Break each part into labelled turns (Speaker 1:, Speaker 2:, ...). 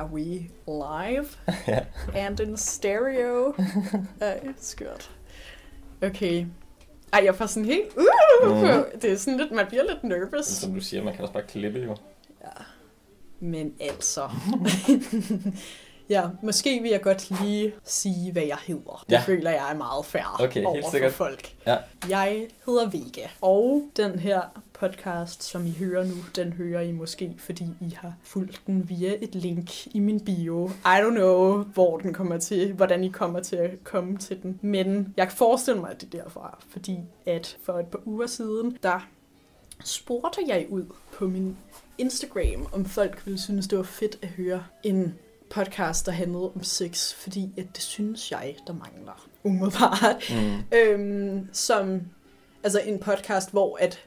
Speaker 1: Are we live? And in stereo? Ej, skørt. Okay. Ej, jeg får sådan helt... Uh,
Speaker 2: Mhm.
Speaker 1: Det er sådan lidt... Man bliver lidt nervous.
Speaker 2: Som du siger, man kan også bare klippe jo.
Speaker 1: Ja. Men altså... ja, måske vil jeg godt lige sige, hvad jeg hedder. Det
Speaker 2: Ja.
Speaker 1: føler jeg er meget fair
Speaker 2: Okay, helt
Speaker 1: over for
Speaker 2: sikkert.
Speaker 1: folk.
Speaker 2: Ja.
Speaker 1: Jeg hedder Vega, og den her podcast, som I hører nu, den hører I måske, fordi I har fulgt den via et link i min bio. I don't know, hvor den kommer til, hvordan I kommer til at komme til den. Men jeg kan forestille mig, at det er derfra, fordi at for et par uger siden, der spurgte jeg ud på min Instagram, om folk ville synes, det var fedt at høre en podcast, der handlede om sex, fordi at det synes jeg, der mangler umiddelbart.
Speaker 2: Mm.
Speaker 1: Øhm, som, altså en podcast, hvor at,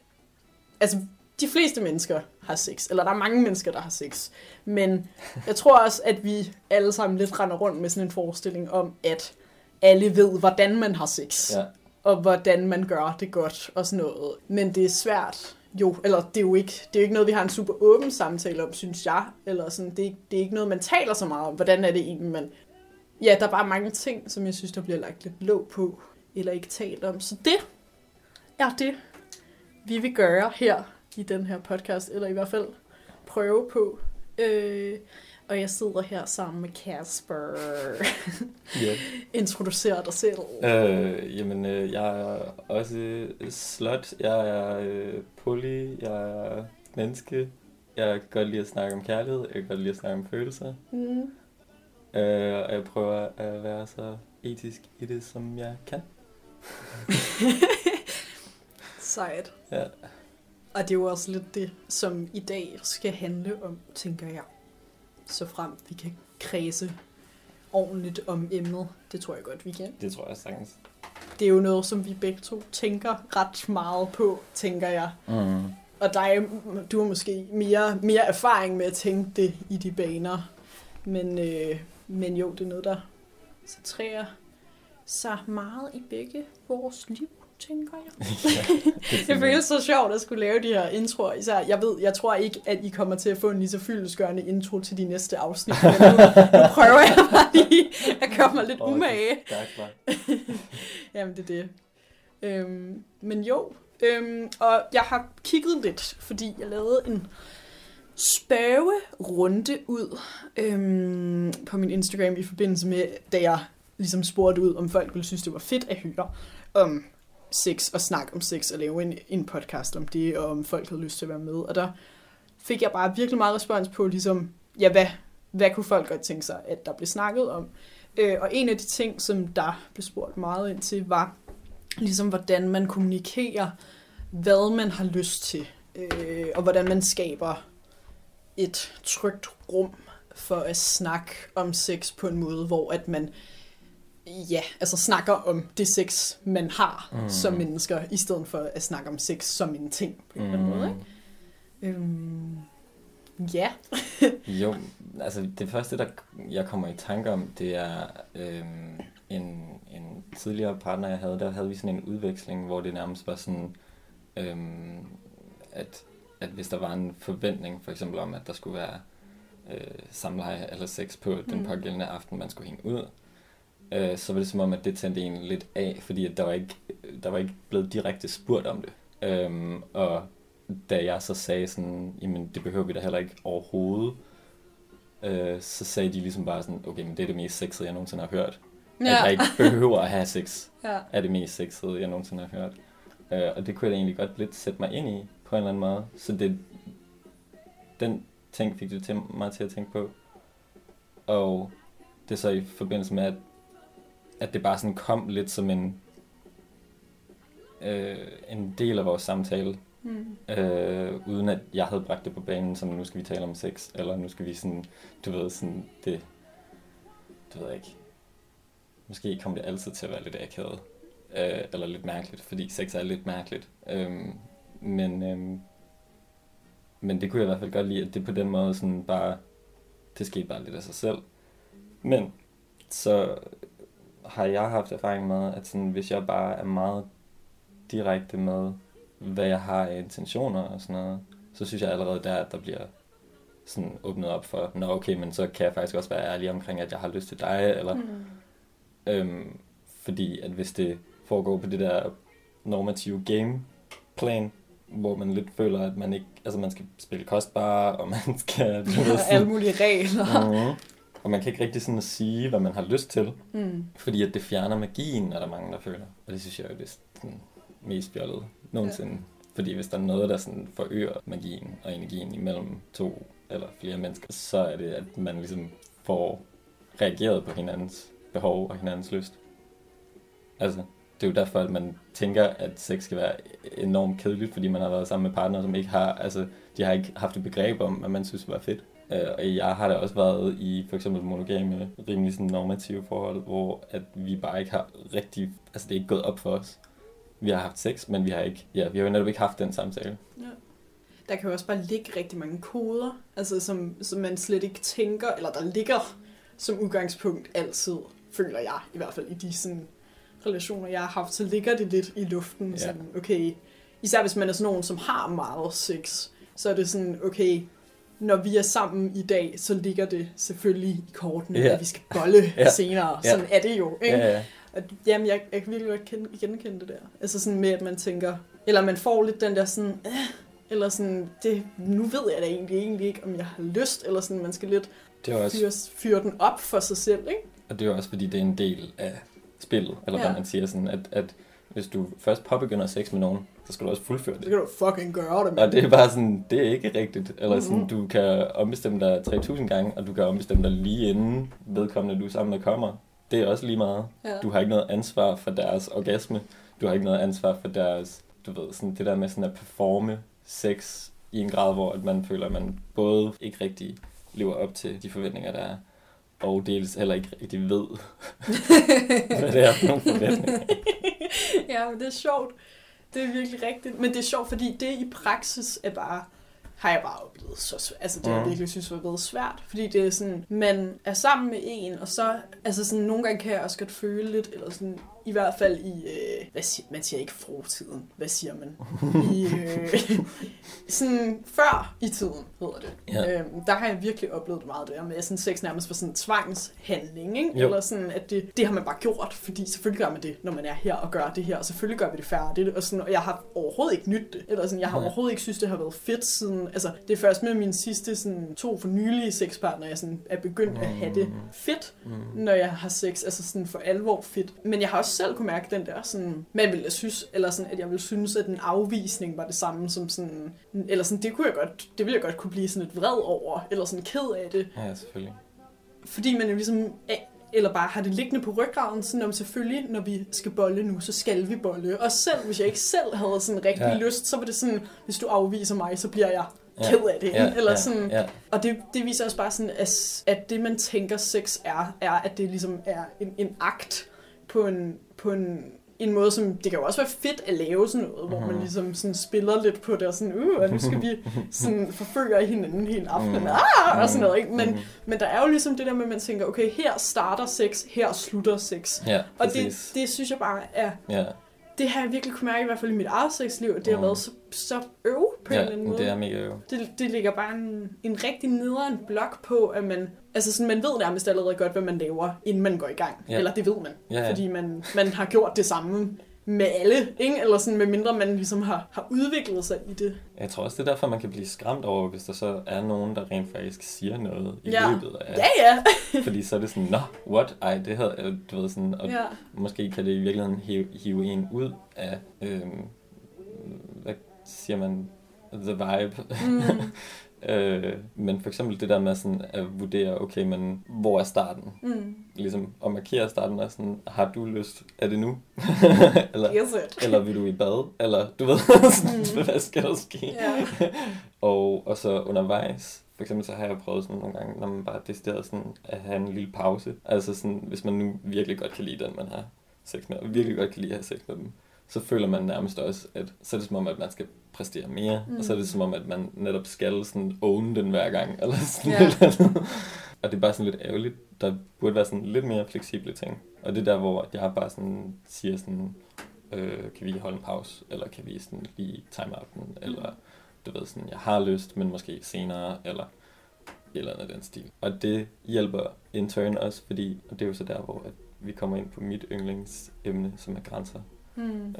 Speaker 1: altså de fleste mennesker har sex, eller der er mange mennesker, der har sex, men jeg tror også, at vi alle sammen lidt render rundt med sådan en forestilling om, at alle ved, hvordan man har sex,
Speaker 2: Ja.
Speaker 1: og hvordan man gør det godt og sådan noget. Men det er svært, jo, eller det er jo ikke, det er jo ikke noget, vi har en super åben samtale om, synes jeg, eller sådan, det er, det er ikke noget, man taler så meget om, hvordan er det egentlig, man ja, der er bare mange ting, som jeg synes, der bliver lagt lidt låg på, eller ikke talt om. Så det er det, vi vil gøre her i den her podcast, eller i hvert fald prøve på. Øh, og jeg sidder her sammen med Kasper.
Speaker 2: Ja.
Speaker 1: Introducer dig selv.
Speaker 2: Øh, jamen, øh, jeg er også slut. Jeg er øh, poly. Jeg er menneske. Jeg kan godt lide at snakke om kærlighed. Jeg kan godt lide at snakke om følelser.
Speaker 1: Mm.
Speaker 2: Øh, og jeg prøver at være så etisk i det, som jeg kan.
Speaker 1: Sejt.
Speaker 2: Ja.
Speaker 1: Og det er jo også lidt det, som i dag skal handle om, tænker jeg. Så frem vi kan kredse ordentligt om emnet. Det tror jeg godt, vi kan.
Speaker 2: Det tror jeg sagtens.
Speaker 1: Det er jo noget, som vi begge to tænker ret meget på, tænker jeg.
Speaker 2: Mm.
Speaker 1: Og dig, du har måske mere, mere erfaring med at tænke det i de baner. Men, øh, men jo, det er noget, der centrerer sig meget i begge vores liv, tænker jeg. Det føles så sjovt at skulle lave de her introer. Især, jeg ved, jeg tror ikke, at I kommer til at få en lige så fyldesgørende intro til de næste afsnit. Men nu, nu prøver jeg bare lige at komme mig lidt
Speaker 2: det er
Speaker 1: umage.
Speaker 2: hva'?
Speaker 1: Jamen, det er det. Øhm, men jo, øhm, og jeg har kigget lidt, fordi jeg lavede en spørgerunde ud øhm, på min Instagram i forbindelse med, da jeg ligesom spurgte ud, om folk ville synes, det var fedt at høre om sex og snakke om sex og lave en, en podcast om det, og om folk havde lyst til at være med. Og der fik jeg bare virkelig meget respons på, ligesom, ja, hvad, hvad kunne folk godt tænke sig, at der blev snakket om. Øh, og en af de ting, som der blev spurgt meget ind til, var ligesom, hvordan man kommunikerer, hvad man har lyst til, øh, og hvordan man skaber et trygt rum for at snakke om sex på en måde, hvor at man ja, altså snakker om det sex, man har mm. Som mennesker, i stedet for at snakke om sex som en ting på en eller anden måde. Ikke? Øhm, ja.
Speaker 2: Jo, altså det første, der jeg kommer i tanke om, det er øhm, en, en tidligere partner, jeg havde, der havde vi sådan en udveksling, hvor det nærmest var sådan, øhm, at, at hvis der var en forventning, for eksempel om, at der skulle være øh, samleje eller sex på den
Speaker 1: Mm.
Speaker 2: pågældende aften, man skulle hænge ud, øh, så var det som om, at det tændte en lidt af, fordi at der, var ikke, der var ikke blevet direkte spurgt om det. Øhm, og da jeg så sagde sådan, jamen det behøver vi da heller ikke overhovedet, øh, så sagde de ligesom bare sådan, okay, men det er det mest sexede, jeg nogensinde har hørt. Ja. At jeg ikke behøver at have sex,
Speaker 1: ja.
Speaker 2: er det mest sexede, jeg nogensinde har hørt. Øh, og det kunne jeg da egentlig godt lidt sætte mig ind i, på en eller anden måde. Så det, den ting fik det til mig til at tænke på. Og det er så i forbindelse med, at, at det bare sådan kom lidt som en, øh, en del af vores samtale,
Speaker 1: Mm.
Speaker 2: øh, uden at jeg havde bragt det på banen, som nu skal vi tale om sex, eller nu skal vi sådan, du ved, sådan det, det ved jeg ikke. Måske kommer det altid til at være lidt akavet, øh, eller lidt mærkeligt, fordi sex er lidt mærkeligt. Øhm, men, øhm, men det kunne jeg i hvert fald godt lide, at det på den måde sådan bare, det skete bare lidt af sig selv. Men så har jeg haft erfaring med, at sådan, hvis jeg bare er meget direkte med, hvad jeg har af intentioner og sådan noget, så synes jeg allerede der, at der bliver sådan åbnet op for, nå okay, men så kan jeg faktisk også være ærlig omkring, at jeg har lyst til dig, eller
Speaker 1: Mm.
Speaker 2: øhm, fordi at hvis det foregår på det der normative gameplan, hvor man lidt føler, at man ikke, altså man skal spille kostbar, og man skal, du ved,
Speaker 1: Alle
Speaker 2: sådan,
Speaker 1: mulige regler.
Speaker 2: Mhm. Og man kan ikke rigtig sådan sige, hvad man har lyst til,
Speaker 1: Mm.
Speaker 2: fordi at det fjerner magien, er der mange, der føler. Og det synes jeg jo, det er sådan mest fjollet nogensinde. Ja. Fordi hvis der er noget, der sådan forøger magien og energien imellem to eller flere mennesker, så er det, at man ligesom får reageret på hinandens behov og hinandens lyst. Altså, det er jo derfor, at man tænker, at sex skal være enormt kedeligt, fordi man har været sammen med partnere, som ikke har, altså, de har ikke haft et begreb om, hvad man synes var fedt. Øh, Og jeg har da også været i for eksempel monogame, rimelig sådan normative forhold, hvor at vi bare ikke har rigtig, altså det er ikke gået op for os. Vi har haft sex, men vi har ikke, ja, vi har jo netop ikke haft den samtale.
Speaker 1: Der kan jo også bare ligge rigtig mange koder, altså som, som man slet ikke tænker, eller der ligger som udgangspunkt altid, føler jeg, i hvert fald i de sådan, relationer, jeg har haft, så ligger det lidt i luften.
Speaker 2: Ja.
Speaker 1: Sådan, okay, især hvis man er sådan nogen, som har meget sex, så er det sådan, okay, når vi er sammen i dag, så ligger det selvfølgelig i kortene,
Speaker 2: Ja.
Speaker 1: at vi skal bolle
Speaker 2: Ja.
Speaker 1: senere. Sådan er det jo, ikke?
Speaker 2: Ja, ja.
Speaker 1: At, jamen, jeg, jeg kan virkelig godt kende, genkende det der. Altså sådan med, at man tænker, eller man får lidt den der sådan, øh, eller sådan, det, nu ved jeg da egentlig, egentlig ikke, om jeg har lyst, eller sådan, man skal lidt
Speaker 2: Det er også
Speaker 1: fyre, fyre den op for sig selv, ikke?
Speaker 2: Og det er også fordi, det er en del af spillet, eller. Ja. hvad man siger, sådan at, at hvis du først påbegynder sex med nogen, så skal du også fuldføre
Speaker 1: Så
Speaker 2: det.
Speaker 1: kan du fucking gøre det,
Speaker 2: Og
Speaker 1: mand.
Speaker 2: det er bare sådan, det er ikke rigtigt. Eller sådan,
Speaker 1: Mhm.
Speaker 2: du kan ombestemme dig 3000 gange, og du kan ombestemme dig lige inden vedkommende, du er sammen med, kommer. Det er også lige meget.
Speaker 1: Ja.
Speaker 2: Du har ikke noget ansvar for deres orgasme. Du har ikke noget ansvar for deres, du ved, sådan det der med sådan at performe sex i en grad, hvor at man føler, at man både ikke rigtig lever op til de forventninger, der er, og dels heller ikke rigtig ved, hvad det er for nogle forventninger.
Speaker 1: ja, men det er sjovt. Det er virkelig rigtigt. Men det er sjovt, fordi det i praksis er bare har jeg bare oplevet så svært. Altså det, har jeg virkelig synes var været svært. Fordi det er sådan, man er sammen med en, og så, altså sådan, nogle gange kan jeg også godt føle lidt, eller sådan, i hvert fald i, øh, hvad siger, man siger ikke frotiden, hvad siger man? I, øh, sådan før i tiden, hedder det.
Speaker 2: Ja.
Speaker 1: Øhm, der har jeg virkelig oplevet meget, det der med at sådan sex nærmest var sådan en tvangshandling, ikke?
Speaker 2: Jo.
Speaker 1: Eller sådan, at det, det har man bare gjort, fordi selvfølgelig gør man det, når man er her og gør det her, og selvfølgelig gør vi det færdigt, og, sådan, og jeg har overhovedet ikke nyt det, eller sådan, jeg har
Speaker 2: Nej.
Speaker 1: overhovedet ikke synes, det har været fedt siden, altså det er først med mine sidste sådan, to for nylige sexpartnere, jeg sådan, er begyndt at have det
Speaker 2: Mm.
Speaker 1: fedt,
Speaker 2: Mm.
Speaker 1: når jeg har sex, altså sådan for alvor fedt. Men jeg har også selv kunne mærke den der sådan, man ville synes, eller sådan, at jeg ville synes, at en afvisning var det samme som sådan, eller sådan, det kunne jeg godt, det ville jeg godt kunne blive sådan lidt vred over, eller sådan ked af det,
Speaker 2: Ja, selvfølgelig.
Speaker 1: fordi man jo ligesom, er- eller bare har det liggende på ryggraden, sådan om selvfølgelig, når vi skal bolle nu, så skal vi bolle. Og selv hvis jeg ikke selv havde sådan rigtig
Speaker 2: Ja.
Speaker 1: lyst, så var det sådan, hvis du afviser mig, så bliver jeg
Speaker 2: Ja.
Speaker 1: ked af det.
Speaker 2: Ja,
Speaker 1: eller
Speaker 2: ja,
Speaker 1: sådan,
Speaker 2: ja.
Speaker 1: og det, det viser også bare sådan, at, at det man tænker sex er, er at det ligesom er en, en akt på en, på en, en måde, som det kan jo også være fedt at lave sådan noget, hvor man
Speaker 2: Mhm.
Speaker 1: ligesom sådan spiller lidt på det, og sådan, uh, og nu skal vi sådan forføre hinanden hele aftenen,
Speaker 2: Mhm.
Speaker 1: ah, og sådan noget, ikke? Men,
Speaker 2: Mhm.
Speaker 1: men der er jo ligesom det der med, at man tænker, okay, her starter sex, her slutter sex.
Speaker 2: Ja,
Speaker 1: Og det, det synes jeg bare er,
Speaker 2: Ja,
Speaker 1: det har jeg virkelig kunne mærke, i hvert fald i mit sexliv, at det har
Speaker 2: Mhm.
Speaker 1: været så, så øv på en
Speaker 2: ja
Speaker 1: eller anden måde.
Speaker 2: det er mega øv.
Speaker 1: Det, det ligger bare en, en rigtig nederen blok på, at man, altså sådan, man ved nærmest allerede godt, hvad man laver, inden man går i gang.
Speaker 2: Ja.
Speaker 1: Eller det ved man,
Speaker 2: Ja, ja.
Speaker 1: fordi man, man har gjort det samme med alle, ikke? Eller sådan, med mindre man ligesom har, har udviklet sig i det.
Speaker 2: Jeg tror også, det er derfor, man kan blive skræmt over, hvis der så er nogen, der rent faktisk siger noget i
Speaker 1: Ja.
Speaker 2: løbet af...
Speaker 1: Ja, ja.
Speaker 2: Fordi så er det sådan, nå, what? Ej, det havde du ved sådan... Og
Speaker 1: ja.
Speaker 2: måske kan det i virkeligheden hive, hive en ud af, øhm, hvad siger man, the vibe.
Speaker 1: Mm.
Speaker 2: øh, men for eksempel det der med sådan at vurdere, okay, men hvor er starten?
Speaker 1: Mm.
Speaker 2: Ligesom at markere starten og sådan, har du lyst? Er det nu? eller,
Speaker 1: Yes,
Speaker 2: eller vil du i bad? Eller du ved, sådan,
Speaker 1: Mm.
Speaker 2: hvad skal der ske?
Speaker 1: Ja.
Speaker 2: Og, og så undervejs, for eksempel så har jeg prøvet sådan nogle gange, når man bare decideret sådan at have en lille pause. Altså sådan, hvis man nu virkelig godt kan lide den, man har sex med, og virkelig godt kan lide at have sex med dem, så føler man nærmest også, at så er det som om, at man skal præstere mere, mm. og så er det som om, at man netop skal sådan own den hver gang, eller sådan
Speaker 1: ja.
Speaker 2: eller andet. Og det er bare sådan lidt ærgerligt. Der burde være sådan lidt mere fleksible ting. Og det er der, hvor jeg bare sådan siger sådan, øh, kan vi holde en pause, eller kan vi sådan lige time outen, eller du ved sådan, jeg har lyst, men måske senere, eller eller andet af den stil. Og det hjælper in turn også, fordi, og det er jo så der, hvor at vi kommer ind på mit yndlingsemne, som er grænser.
Speaker 1: Hmm.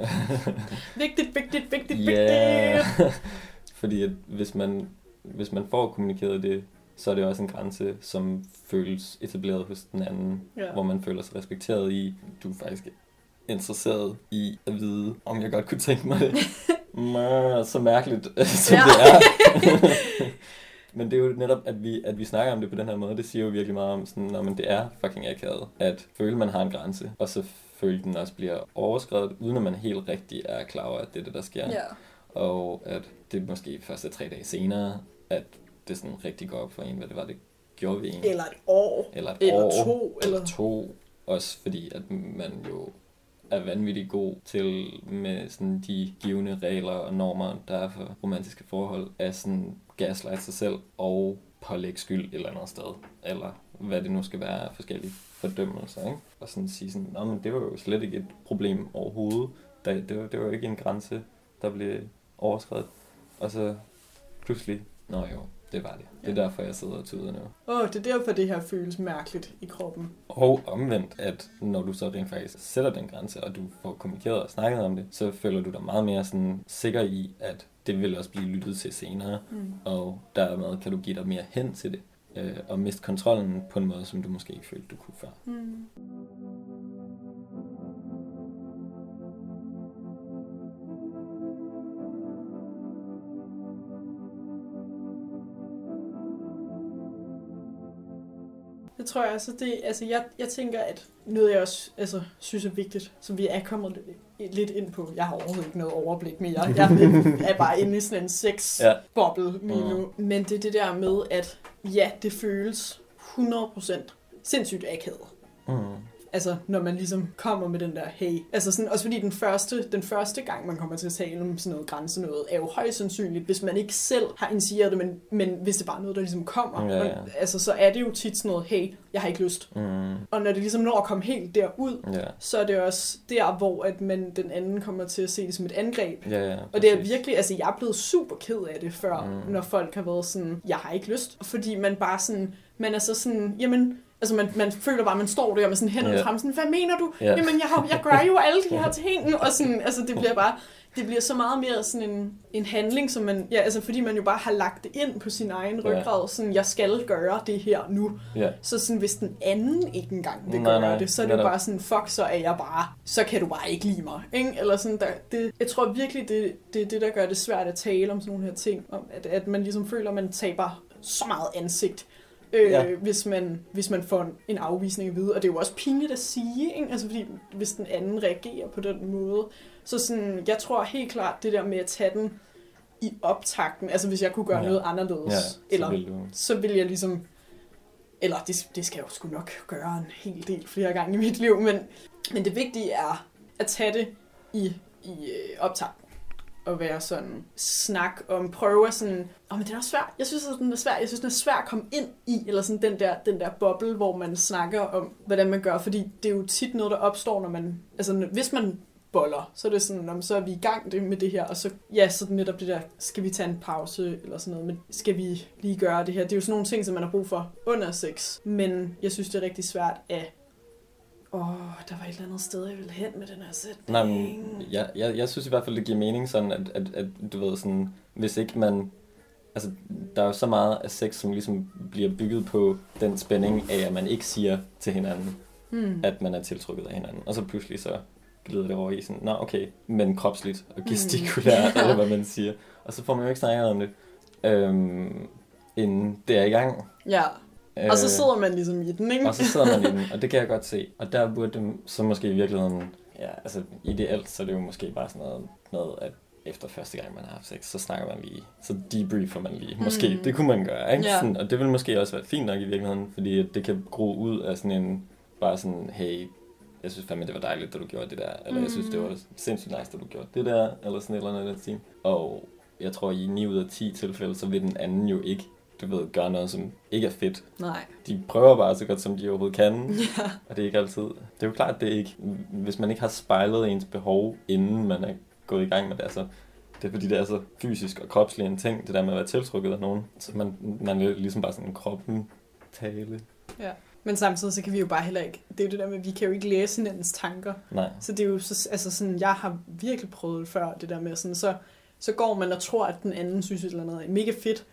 Speaker 1: vigtigt, vigtigt, vigtigt, vigtigt.
Speaker 2: fordi at hvis man, hvis man får kommunikeret det, så er det også en grænse, som føles etableret hos den anden,
Speaker 1: Ja.
Speaker 2: hvor man føler sig respekteret i, du er faktisk interesseret i at vide, om jeg godt kunne tænke mig det. Mæh, så mærkeligt, som
Speaker 1: Ja.
Speaker 2: det er. men det er jo netop, at vi, at vi snakker om det på den her måde, det siger jo virkelig meget om, sådan, når men det er fucking akavet, at føle, man har en grænse, og så føle, den også bliver overskrevet, uden at man helt rigtig er klar over, at det er det, der sker.
Speaker 1: ja.
Speaker 2: Og at det måske først er tre dage senere, at det sådan rigtig går op for en, hvad det var, det gjorde ved en.
Speaker 1: Eller et år.
Speaker 2: eller et
Speaker 1: Eller
Speaker 2: år,
Speaker 1: to.
Speaker 2: eller
Speaker 1: Eller...
Speaker 2: to. Også fordi, at man jo er vanvittigt god til med sådan de givende regler og normer, der er for romantiske forhold, at sådan gaslight sig selv og pålægge skyld et eller andet sted. Eller hvad det nu skal være af forskellige fordømmelser. Ikke? Og sådan sige sådan, men det var jo slet ikke et problem overhovedet. Det, det, var, det var jo ikke en grænse, der blev overskrevet. Og så pludselig, nå jo, det var det. Det er derfor, jeg sidder og tuder nu.
Speaker 1: Åh, oh, det er derfor, det her føles mærkeligt i kroppen.
Speaker 2: Og omvendt, at når du så rent faktisk sætter den grænse, og du får kommunikeret og snakket om det, så føler du dig meget mere sådan sikker i, at det vil også blive lyttet til senere,
Speaker 1: Mm.
Speaker 2: og dermed kan du give dig mere hen til det, øh, og miste kontrollen på en måde, som du måske ikke følte, du kunne før.
Speaker 1: Mm. Det tror jeg altså, det, altså jeg, jeg tænker, at noget jeg også altså, synes er vigtigt, som vi er kommet lidt, lidt ind på, jeg har overhovedet ikke noget overblik mere, jeg er bare inde i sådan en sex-boble lige nu, men det er det der med, at ja, det føles 100% sindssygt akavet.
Speaker 2: Mm.
Speaker 1: Altså, når man ligesom kommer med den der, hey. Altså sådan, også fordi den første, den første gang, man kommer til at tale om sådan noget grænse noget, er jo højst sandsynligt, hvis man ikke selv har initieret det, men, men hvis det bare er noget, der ligesom kommer.
Speaker 2: Ja, ja.
Speaker 1: Men, altså, så er det jo tit sådan noget, hey, jeg har ikke lyst.
Speaker 2: Mm.
Speaker 1: Og når det ligesom når at komme helt derud,
Speaker 2: Ja,
Speaker 1: så er det også der, hvor at man, den anden kommer til at se det som et angreb.
Speaker 2: ja, ja.
Speaker 1: Og det er virkelig, altså jeg er blevet super ked af det før,
Speaker 2: mm.
Speaker 1: når folk har været sådan, jeg har ikke lyst. Fordi man bare sådan, man er så sådan, jamen, altså man, man føler bare, at man står der med sådan hænderne yeah. frem, sådan, hvad mener du?
Speaker 2: Ja.
Speaker 1: Jamen, jeg, har, jeg gør jo alle de her ting, og sådan, altså det bliver bare, det bliver så meget mere sådan en, en handling, som man, ja, altså fordi man jo bare har lagt det ind på sin egen
Speaker 2: Ja.
Speaker 1: ryggrad, sådan, jeg skal gøre det her nu.
Speaker 2: Ja,
Speaker 1: Så sådan, hvis den anden ikke engang vil
Speaker 2: Nej,
Speaker 1: gøre
Speaker 2: nej,
Speaker 1: det, så er det jo bare sådan, fuck, så er jeg bare, så kan du bare ikke lide mig. Ikke? Eller sådan, der, det, jeg tror virkelig, det, det er det, der gør det svært at tale om sådan nogle her ting. Om at, at man ligesom føler, at man taber så meget ansigt, øh,
Speaker 2: Ja.
Speaker 1: hvis, man, hvis man får en, afvisning at vide. Og det er jo også pinligt at sige, ikke? Altså, fordi hvis den anden reagerer på den måde. Så sådan, jeg tror helt klart, det der med at tage den i optakten, altså hvis jeg kunne gøre
Speaker 2: Ja.
Speaker 1: noget anderledes,
Speaker 2: ja,
Speaker 1: eller
Speaker 2: så vil du...
Speaker 1: så vil jeg ligesom... Eller det, det skal jeg jo sgu nok gøre en hel del flere gange i mit liv, men, men det vigtige er at tage det i, i øh, at og være sådan, snak om, prøve at sådan, åh, men det er også svært. Jeg synes, at den er svær. Jeg synes, den er svær at komme ind i, eller sådan den der, den der boble, hvor man snakker om, hvordan man gør, fordi det er jo tit noget, der opstår, når man, altså hvis man boller, så er det sådan, om så er vi i gang det- med det her, og så, ja, så netop det der, skal vi tage en pause, eller sådan noget, men skal vi lige gøre det her? Det er jo sådan nogle ting, som man har brug for under sex, men jeg synes, det er rigtig svært at, åh, der var et eller andet sted, jeg ville hen med den her sætning.
Speaker 2: Nej, men jeg, jeg, jeg synes i hvert fald, det giver mening sådan, at, at, at du ved sådan, hvis ikke man... Altså, der er jo så meget af sex, som ligesom bliver bygget på den spænding af, at man ikke siger til hinanden,
Speaker 1: Hmm.
Speaker 2: at man er tiltrukket af hinanden. Og så pludselig så glider det over i sådan, nå okay, men kropsligt og gestikulært,
Speaker 1: Mm.
Speaker 2: eller hvad man siger. Og så får man jo ikke snakket om det, øhm, inden det er i gang.
Speaker 1: Ja, og så
Speaker 2: Øh,
Speaker 1: sidder man ligesom i den, ikke?
Speaker 2: Og så sidder man i den, og det kan jeg godt se. Og der burde det så måske i virkeligheden, ja, altså ideelt, så er det jo måske bare sådan noget med, at efter første gang, man har haft sex, så snakker man lige, så debriefer man lige. Måske,
Speaker 1: Mm.
Speaker 2: det kunne man gøre, ikke?
Speaker 1: Ja.
Speaker 2: Sådan, og det vil måske også være fint nok i virkeligheden, fordi det kan gro ud af sådan en, bare sådan, hey, jeg synes fandme, det var dejligt, da du gjorde det der, eller jeg synes, det
Speaker 1: Mm.
Speaker 2: var sindssygt nice, da du gjorde det der, eller sådan et eller andet. Og jeg tror, i 9 ud af 10 tilfælde, så vil den anden jo ikke, du ved, gøre noget, som ikke er fedt.
Speaker 1: Nej.
Speaker 2: De prøver bare så godt, som de overhovedet kan,
Speaker 1: Ja.
Speaker 2: og det er ikke altid. Det er jo klart, det er ikke, hvis man ikke har spejlet ens behov, inden man er gået i gang med det, altså, Det er fordi, det er så fysisk og kropslig en ting, det der med at være tiltrukket af nogen. Så man, man er ligesom bare sådan en kroppen tale.
Speaker 1: Men samtidig så kan vi jo bare heller ikke, det er jo det der med, at vi kan jo ikke læse hinandens tanker.
Speaker 2: Nej.
Speaker 1: Så det er jo så, altså sådan, jeg har virkelig prøvet før, det der med sådan, så, så går man og tror, at den anden synes et eller andet er mega fedt,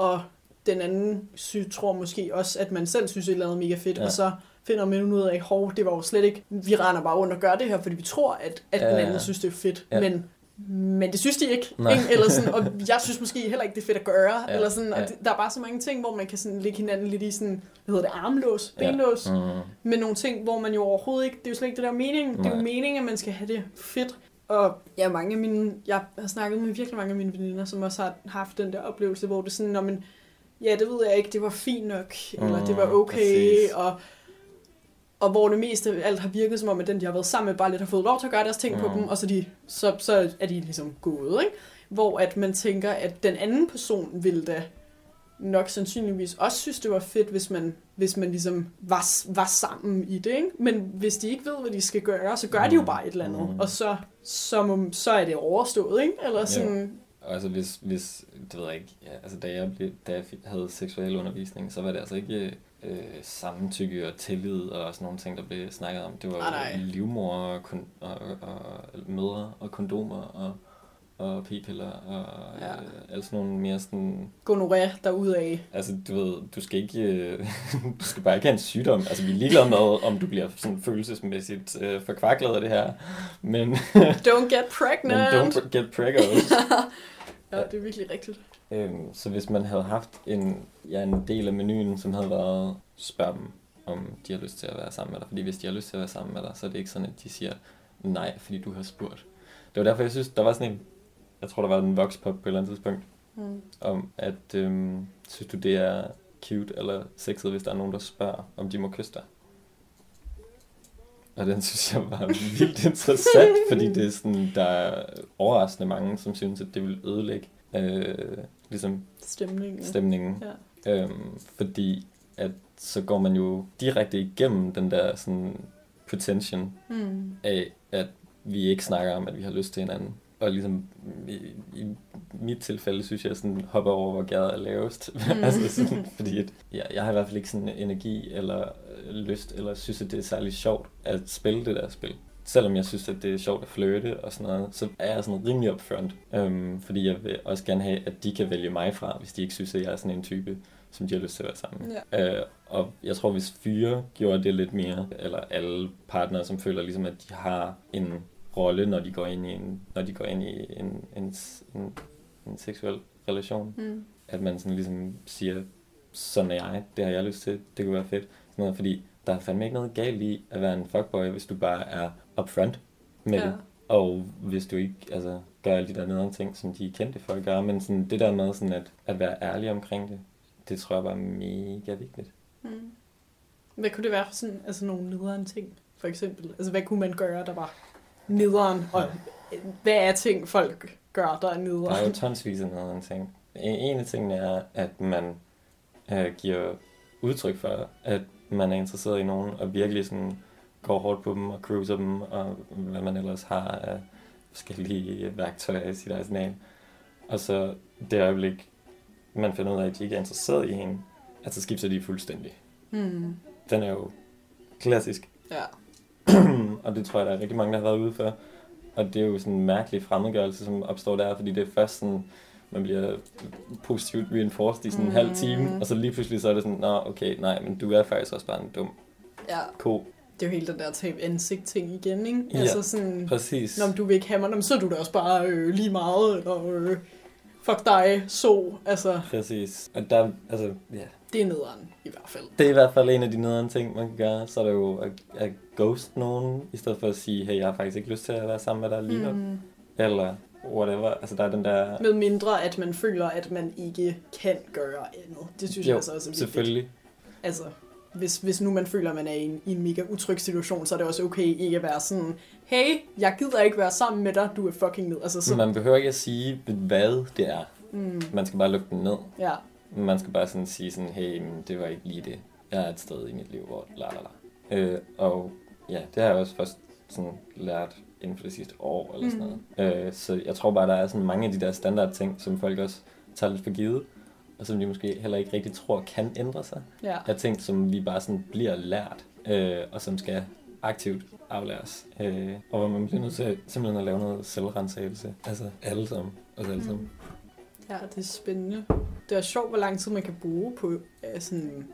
Speaker 1: og den anden sy, tror måske også, at man selv synes et eller andet er mega fedt,
Speaker 2: Ja.
Speaker 1: ja. og så finder man ud af, hov, det var jo slet ikke, vi render bare rundt og gør det her, fordi vi tror, at, at
Speaker 2: Ja,
Speaker 1: den
Speaker 2: ja,
Speaker 1: anden
Speaker 2: ja.
Speaker 1: synes, det er fedt,
Speaker 2: Ja.
Speaker 1: men, men det synes de ikke,
Speaker 2: Nej.
Speaker 1: ikke? Eller sådan, og jeg synes måske heller ikke, det er fedt at gøre,
Speaker 2: Ja,
Speaker 1: ja. eller sådan, og
Speaker 2: ja.
Speaker 1: det, der er bare så mange ting, hvor man kan sådan lægge hinanden lidt i sådan, hvad hedder det, armlås,
Speaker 2: Ja.
Speaker 1: benlås,
Speaker 2: Mm.
Speaker 1: med nogle ting, hvor man jo overhovedet ikke, det er jo slet ikke det der mening. Det er jo
Speaker 2: Nej.
Speaker 1: meningen, at man skal have det fedt. Og ja, mange af mine, jeg har snakket med virkelig mange af mine veninder, som også har haft den der oplevelse, hvor det er sådan, når man, ja, det ved jeg ikke, det var fint nok, mm, eller det var okay,
Speaker 2: præcis.
Speaker 1: og, og hvor det meste af alt har virket som om, at den, de har været sammen med, bare lidt har fået lov til at gøre deres ting mm. på dem, og så, de, så, så er de ligesom gået, ikke? Hvor at man tænker, at den anden person vil da nok sandsynligvis også synes, det var fedt, hvis man, hvis man ligesom var, var sammen i det. Ikke? Men hvis de ikke ved, hvad de skal gøre, så gør de jo
Speaker 2: Mm.
Speaker 1: bare et eller andet.
Speaker 2: Mm.
Speaker 1: Og så, så, må, så er det overstået, ikke? Eller sådan,
Speaker 2: Og Altså hvis, hvis, det ved jeg ikke, ja, altså da jeg, blev, da jeg havde seksuel undervisning, så var det altså ikke øh, samtykke og tillid og sådan nogle ting, der blev snakket om. Det var jo livmor og, kon, og, og, og mødre og kondomer og, og p-piller og
Speaker 1: Ja.
Speaker 2: øh, alle sådan nogle mere sådan,
Speaker 1: gonoré derudaf.
Speaker 2: altså du ved, du skal ikke, øh, du skal bare ikke have en sygdom. Altså vi er ligeglade med, om du bliver sådan følelsesmæssigt øh, forkvaklet af det her, men,
Speaker 1: Don't get
Speaker 2: men
Speaker 1: pregnant!
Speaker 2: don't get preggers.
Speaker 1: ja, det er virkelig rigtigt.
Speaker 2: Øhm, så hvis man havde haft en, ja, en del af menuen, som havde været, spørg dem, om de har lyst til at være sammen med dig. Fordi hvis de har lyst til at være sammen med dig, så er det ikke sådan, at de siger nej, fordi du har spurgt. Det var derfor, jeg synes, der var sådan en, jeg tror, der var en voxpop på et eller andet tidspunkt,
Speaker 1: Mm.
Speaker 2: om at, øhm, synes du, det er cute eller sexet, hvis der er nogen, der spørger, om de må kysse dig. Og den synes jeg var vildt interessant, fordi det er sådan, der er overraskende mange, som synes, at det vil ødelægge øh, ligesom
Speaker 1: Stemningen.
Speaker 2: stemningen.
Speaker 1: Ja.
Speaker 2: Øhm, fordi at så går man jo direkte igennem den der sådan pretension
Speaker 1: Mm.
Speaker 2: af, at vi ikke snakker om, at vi har lyst til hinanden. Og ligesom i, i mit tilfælde synes jeg sådan hopper over, hvor gader er lavest.
Speaker 1: Mm.
Speaker 2: altså sådan, fordi at, ja, jeg har i hvert fald ikke sådan energi eller øh, lyst, eller synes, at det er særlig sjovt at spille det der spil. Selvom jeg synes, at det er sjovt at flirte og sådan noget, så er jeg sådan rimelig upfront. Øhm, fordi jeg vil også gerne have, at de kan vælge mig fra, hvis de ikke synes, at jeg er sådan en type, som de har lyst til at være sammen med.
Speaker 1: Ja.
Speaker 2: Øh, og jeg tror, hvis fyre gjorde det lidt mere, eller alle partnere, som føler ligesom, at de har en rolle, når de går ind i en, når de går ind i en, en, en, en seksuel relation,
Speaker 1: Mm.
Speaker 2: at man sådan ligesom siger, sådan er jeg, det har jeg lyst til, det kunne være fedt. Sådan noget, fordi der er fandme ikke noget galt i at være en fuckboy, hvis du bare er upfront med
Speaker 1: Ja.
Speaker 2: det. Og hvis du ikke altså, gør alle de der nederen ting, som de kendte folk gør, men sådan, det der med sådan at, at være ærlig omkring det, det tror jeg var mega vigtigt.
Speaker 1: Mm. Hvad kunne det være for sådan, altså nogle nederen ting, for eksempel? Altså, hvad kunne man gøre, der var nederen? Og hvad er ting, folk gør, der er
Speaker 2: Der er
Speaker 1: nederen?
Speaker 2: jo tonsvis af nederen ting. En, en af tingene er, at man øh, giver udtryk for, at man er interesseret i nogen, og virkelig sådan går hårdt på dem og cruiser dem, og hvad man ellers har af forskellige værktøjer i sit arsenal. Og så det øjeblik, man finder ud af, at de ikke er interesseret i en, at så skifter de fuldstændig.
Speaker 1: Mm.
Speaker 2: Den er jo klassisk.
Speaker 1: Ja.
Speaker 2: og det tror jeg, der er rigtig mange, der har været ude for. Og det er jo sådan en mærkelig fremmedgørelse, som opstår der, fordi det er først sådan, man bliver positivt reinforced i sådan en
Speaker 1: Mm.
Speaker 2: halv time, og så lige pludselig så er det sådan, nå okay, nej, men du er faktisk også bare en dum
Speaker 1: ja.
Speaker 2: ko.
Speaker 1: Det er jo helt den der tab ansigt ting igen, ikke?
Speaker 2: Ja.
Speaker 1: Altså sådan,
Speaker 2: Præcis.
Speaker 1: når du vil ikke have mig, så er du da også bare øh, lige meget, eller øh, fuck dig, så, altså,
Speaker 2: Præcis. Og der, altså, ja.
Speaker 1: det er nederen i hvert fald.
Speaker 2: Det er i hvert fald en af de nederen ting, man kan gøre. Så er der jo at, at ghost nogen, i stedet for at sige, hey, jeg har faktisk ikke lyst til at være sammen med dig lige nu.
Speaker 1: Mm.
Speaker 2: Eller whatever. Altså, der er den der...
Speaker 1: Med mindre, at man føler, at man ikke kan gøre andet. Det synes jeg
Speaker 2: Jo,
Speaker 1: altså også er vigtigt.
Speaker 2: selvfølgelig.
Speaker 1: Altså, hvis, hvis nu man føler, at man er i en, i en mega utryg situation, så er det også okay ikke at være sådan, hey, jeg gider ikke være sammen med dig, du er fucking ned. Altså, så,
Speaker 2: Man behøver ikke at sige, hvad det er.
Speaker 1: mm,
Speaker 2: Man skal bare lukke den ned.
Speaker 1: ja,
Speaker 2: Man skal bare sådan sige sådan, hey, det var ikke lige det. Jeg er et sted i mit liv, hvor la la la. Øh, og ja, det har jeg også først sådan lært inden for det sidste år eller sådan noget. Øh, så jeg tror bare, der er sådan mange af de der standard ting, som folk også tager lidt for givet, og som de måske heller ikke rigtig tror kan ændre sig.
Speaker 1: Ja.
Speaker 2: Er ting, som vi bare sådan bliver lært, øh, og som skal aktivt aflæres. Øh, og hvor man bliver nødt til simpelthen at lave noget selvrensagelse. Altså alle sammen. Os alle sammen.
Speaker 1: Ja, det er spændende. Det er sjovt, hvor lang tid man kan bruge på at sådan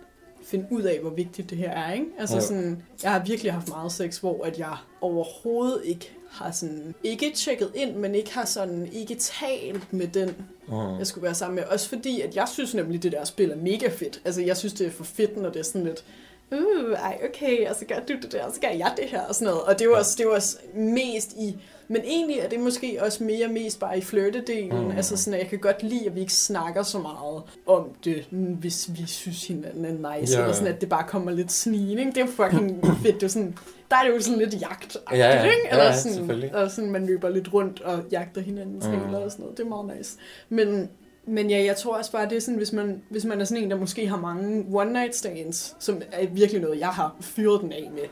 Speaker 1: finde ud af, hvor vigtigt det her er, ikke? Altså
Speaker 2: Jo.
Speaker 1: sådan, jeg har virkelig haft meget sex, hvor at jeg overhovedet ikke har sådan, ikke tjekket ind, men ikke har sådan, ikke talt med den,
Speaker 2: Mm.
Speaker 1: jeg skulle være sammen med. Også fordi, at jeg synes nemlig, det der spil er mega fedt. Altså, jeg synes, det er for fedt, når det er sådan lidt, uh, ej, okay, og så gør du det der, og så gør jeg det her, og sådan noget. Og det
Speaker 2: Ja.
Speaker 1: også, det jo også mest i, men egentlig er det måske også mere mest bare i flirtedelen.
Speaker 2: Mm.
Speaker 1: Altså sådan, at jeg kan godt lide, at vi ikke snakker så meget om det, hvis vi synes hinanden er nice.
Speaker 2: Ja,
Speaker 1: Ja. Eller sådan,
Speaker 2: ja.
Speaker 1: at det bare kommer lidt snigning. Det er fucking fedt. Det er sådan, der er det jo sådan lidt jagt
Speaker 2: Ja, ja.
Speaker 1: ikke?
Speaker 2: Ja,
Speaker 1: Eller
Speaker 2: ja,
Speaker 1: sådan,
Speaker 2: selvfølgelig.
Speaker 1: og sådan, man løber lidt rundt og jagter hinandens
Speaker 2: Mm.
Speaker 1: mm. regler og sådan noget. Det er meget nice. Men, men ja, jeg tror også bare, det er sådan, hvis man, hvis man er sådan en, der måske har mange one-night stands, som er virkelig noget, jeg har fyret den af med,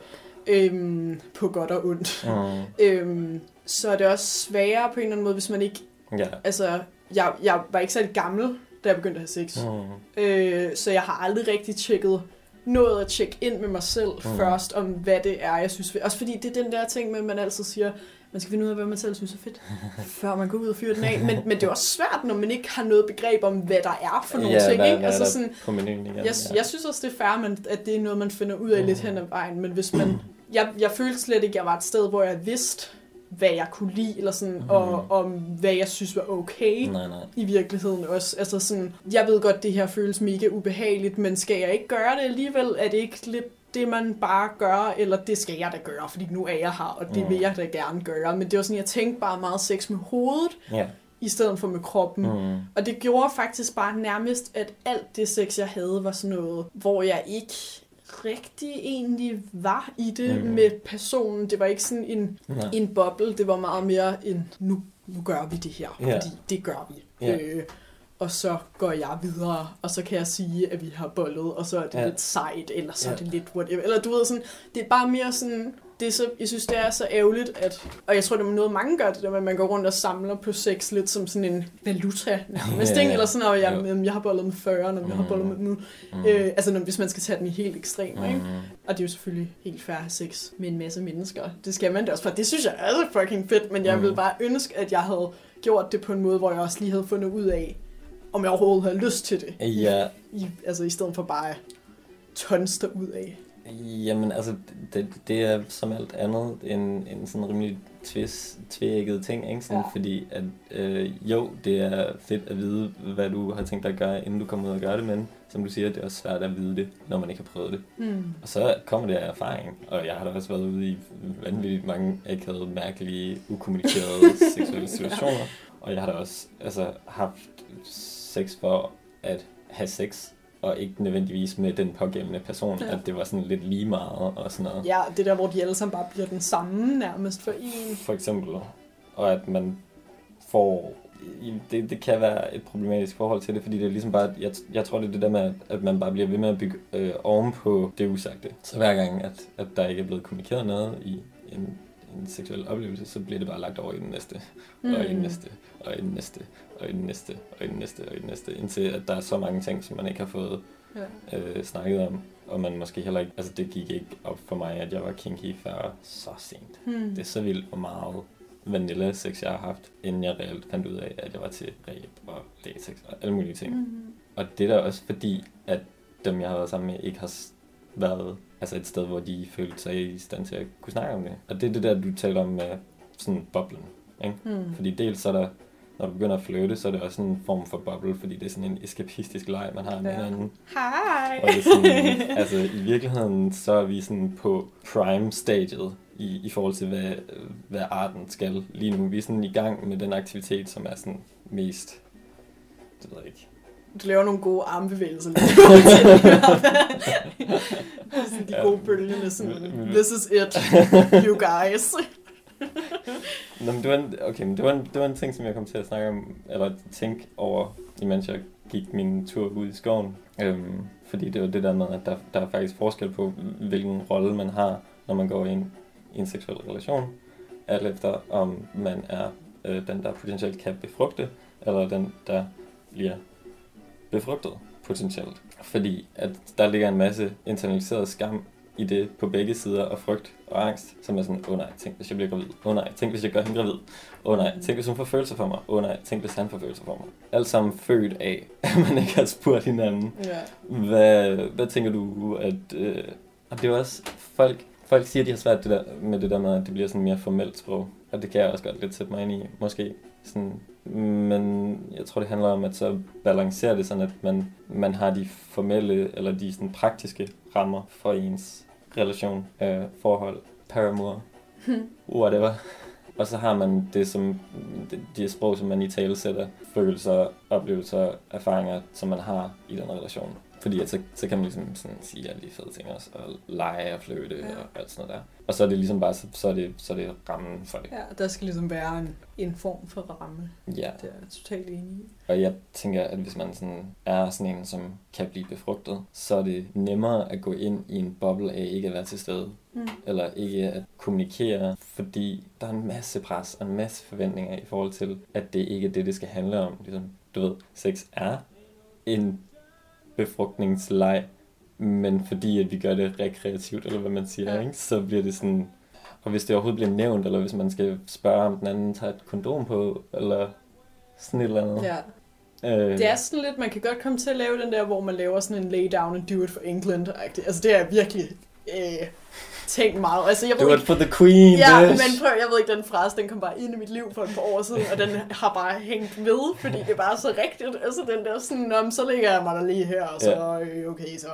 Speaker 1: øhm, på godt og ondt,
Speaker 2: Mm.
Speaker 1: øhm, så er det også sværere på en eller anden måde, hvis man ikke,
Speaker 2: Ja.
Speaker 1: altså, jeg, jeg var ikke særlig gammel, da jeg begyndte at have sex.
Speaker 2: Mm.
Speaker 1: Øh, så jeg har aldrig rigtig tjekket nået at tjekke ind med mig selv
Speaker 2: Mm.
Speaker 1: først, om hvad det er, jeg synes. Også fordi det er den der ting med, at man altid siger, man skal finde ud af, hvad man selv synes er fedt, før man går ud og fyrer den af. Men, men det er også svært, når man ikke har noget begreb om, hvad der er for nogle
Speaker 2: ja,
Speaker 1: ting.
Speaker 2: hvad,
Speaker 1: ikke?
Speaker 2: hvad
Speaker 1: Altså sådan,
Speaker 2: på menuen igen?
Speaker 1: jeg, jeg synes også, det er fair, men, at det er noget, man finder ud af
Speaker 2: Mm.
Speaker 1: lidt hen ad vejen. Men hvis man... Jeg, jeg følte slet ikke, at jeg var et sted, hvor jeg vidste, hvad jeg kunne lide, eller sådan,
Speaker 2: Mm.
Speaker 1: og om hvad jeg synes var okay
Speaker 2: Nej, nej.
Speaker 1: i virkeligheden også. Altså sådan, jeg ved godt, det her føles mega ubehageligt, men skal jeg ikke gøre det alligevel? Er det ikke lidt det, man bare gør, eller det skal jeg da gøre, fordi nu er jeg her, og det
Speaker 2: Mm.
Speaker 1: vil jeg da gerne gøre. Men det var sådan, jeg tænkte bare meget sex med hovedet,
Speaker 2: Ja.
Speaker 1: i stedet for med kroppen.
Speaker 2: Mm.
Speaker 1: Og det gjorde faktisk bare nærmest, at alt det sex, jeg havde, var sådan noget, hvor jeg ikke rigtig egentlig var i det
Speaker 2: Mm.
Speaker 1: med personen. Det var ikke sådan en,
Speaker 2: Nej.
Speaker 1: en boble, det var meget mere en, nu, nu gør vi det her,
Speaker 2: Ja.
Speaker 1: fordi det gør vi.
Speaker 2: Ja.
Speaker 1: Øh, og så går jeg videre, og så kan jeg sige, at vi har bollet, og så er det
Speaker 2: ja.
Speaker 1: lidt sejt, eller så
Speaker 2: Ja.
Speaker 1: er det lidt whatever. Eller du ved sådan, det er bare mere sådan, det er så, jeg synes, det er så ærgerligt, at, og jeg tror, det er noget, mange gør det der at man går rundt og samler på sex lidt som sådan en valuta, nærmest, ikke?
Speaker 2: ja.
Speaker 1: Eller sådan, at jeg, jamen, jeg har bollet med 40, når jeg har bollet med nu.
Speaker 2: Mm.
Speaker 1: Øh, altså, når, hvis man skal tage den i helt ekstremer, ikke?
Speaker 2: Mm.
Speaker 1: Og det er jo selvfølgelig helt fair at have sex med en masse mennesker. Det skal man da også, for det synes jeg er så fucking fedt, men jeg
Speaker 2: Mm.
Speaker 1: ville bare ønske, at jeg havde gjort det på en måde, hvor jeg også lige havde fundet ud af, om jeg overhovedet havde lyst til det.
Speaker 2: Ja,
Speaker 1: I, altså i stedet for bare tons ud af.
Speaker 2: Jamen, altså, det, det er som alt andet en, en sådan rimelig tvis, tvækket ting, ikke? Sådan,
Speaker 1: Ja.
Speaker 2: Fordi at, øh, jo, det er fedt at vide, hvad du har tænkt dig at gøre, inden du kommer ud og gør det, men som du siger, det er også svært at vide det, når man ikke har prøvet det.
Speaker 1: Mm.
Speaker 2: Og så kommer det af erfaring, og jeg har da også været ude i vanvittigt mange akavede, mærkelige, ukommunikerede seksuelle situationer, og jeg har da også altså, haft sex for at have sex, og ikke nødvendigvis med den pågældende person,
Speaker 1: Ja.
Speaker 2: at det var sådan lidt lige meget og sådan noget.
Speaker 1: Ja, det der, hvor de alle sammen bare bliver den samme nærmest for en.
Speaker 2: For eksempel, og at man får det, det kan være et problematisk forhold til det, fordi det er ligesom bare, jeg, jeg tror det er det der med, at, at man bare bliver ved med at bygge øh, oven på det usagte. Så hver gang, at, at der ikke er blevet kommunikeret noget i en, en seksuel oplevelse, så bliver det bare lagt over i den næste, mm. og i den næste, og i den næste, og i den næste, og i den næste, og i den næste, indtil at der er så mange ting, som man ikke har fået
Speaker 1: Ja.
Speaker 2: øh, snakket om, og man måske heller ikke, altså det gik ikke op for mig, at jeg var kinky før så sent.
Speaker 1: Hmm.
Speaker 2: Det er så vildt, hvor meget vanilla sex jeg har haft, inden jeg reelt fandt ud af, at jeg var til ræb og latex og alle mulige ting. Mm.
Speaker 1: Mm.
Speaker 2: Og det er da også fordi, at dem, jeg har været sammen med, ikke har været altså et sted, hvor de følte sig i stand til at kunne snakke om det. Og det er det der, du taler om med sådan boblen. Ikke?
Speaker 1: Hmm.
Speaker 2: Fordi dels er der, når du begynder at flytte, så er det også en form for boble, fordi det er sådan en eskapistisk leg, man har med
Speaker 1: Ja.
Speaker 2: hinanden.
Speaker 1: Hej!
Speaker 2: Og det er sådan, altså i virkeligheden, så er vi sådan på prime-stadiet i, i forhold til, hvad, hvad arten skal lige nu. Vi er sådan i gang med den aktivitet, som er sådan mest, det ved jeg ikke.
Speaker 1: Du laver nogle gode armbevægelser sådan de gode bølgerne, sådan, this is it, you guys.
Speaker 2: Nå, men det var en, okay, men det var, en, det var en ting, som jeg kom til at snakke om, eller tænke over, imens jeg gik min tur ud i skoven. Øhm, fordi det var det der med, at der, der er faktisk forskel på, hvilken rolle man har, når man går ind i en seksuel relation, alt efter om man er øh, den, der potentielt kan befrugte, eller den, der bliver befrugtet potentielt. Fordi at der ligger en masse internaliseret skam i det på begge sider, og frygt og angst, som er sådan, åh oh, nej, tænk hvis jeg bliver gravid, åh oh, nej, tænk hvis jeg gør hende gravid, åh oh, nej, tænk hvis hun får følelser for mig, åh oh, nej, tænk hvis han får følelser for mig. Alt sammen født af, at man ikke har spurgt hinanden.
Speaker 1: Ja.
Speaker 2: Hvad, hvad tænker du, at... Øh, og det er også... Folk, folk siger, at de har svært det der, med det der med, at det bliver sådan mere formelt sprog. Og det kan jeg også godt lidt sætte mig ind i, måske. Sådan, men jeg tror, det handler om at så balancere det sådan, at man, man har de formelle eller de sådan praktiske rammer for ens relation, øh, forhold, paramour, whatever. Og så har man det som de, sprog, som man i tale sætter, følelser, oplevelser, erfaringer, som man har i den relation. Fordi at så, så kan man ligesom sådan sige alle de fede ting også, og lege og flytte ja. og alt sådan noget der. Og så er det ligesom bare, så, så, er, det, så er det rammen for det.
Speaker 1: Ja, der skal ligesom være en, en form for ramme.
Speaker 2: Ja.
Speaker 1: Det er jeg totalt enig i.
Speaker 2: Og jeg tænker, at hvis man sådan er sådan en, som kan blive befrugtet, så er det nemmere at gå ind i en boble af ikke at være til stede.
Speaker 1: Mm.
Speaker 2: Eller ikke at kommunikere, fordi der er en masse pres og en masse forventninger i forhold til, at det ikke er det, det skal handle om. Ligesom, du ved, sex er en befrugtningsleg, men fordi at vi gør det rekreativt, eller hvad man siger,
Speaker 1: Ja.
Speaker 2: ikke? så bliver det sådan... Og hvis det overhovedet bliver nævnt, eller hvis man skal spørge, om den anden tager et kondom på, eller sådan et eller andet.
Speaker 1: Ja.
Speaker 2: Øh,
Speaker 1: Det er sådan lidt, man kan godt komme til at lave den der, hvor man laver sådan en lay down and do it for England. -agtig. Altså det er virkelig øh, tænkt meget. Altså jeg ved
Speaker 2: Do it
Speaker 1: ikke,
Speaker 2: for the queen,
Speaker 1: Ja,
Speaker 2: bitch.
Speaker 1: men prøv, jeg ved ikke, den frase, den kom bare ind i mit liv for et par år siden, og den har bare hængt ved, fordi det er bare så rigtigt. Altså den der sådan, om så ligger jeg mig der lige her, og så, øh, okay, så...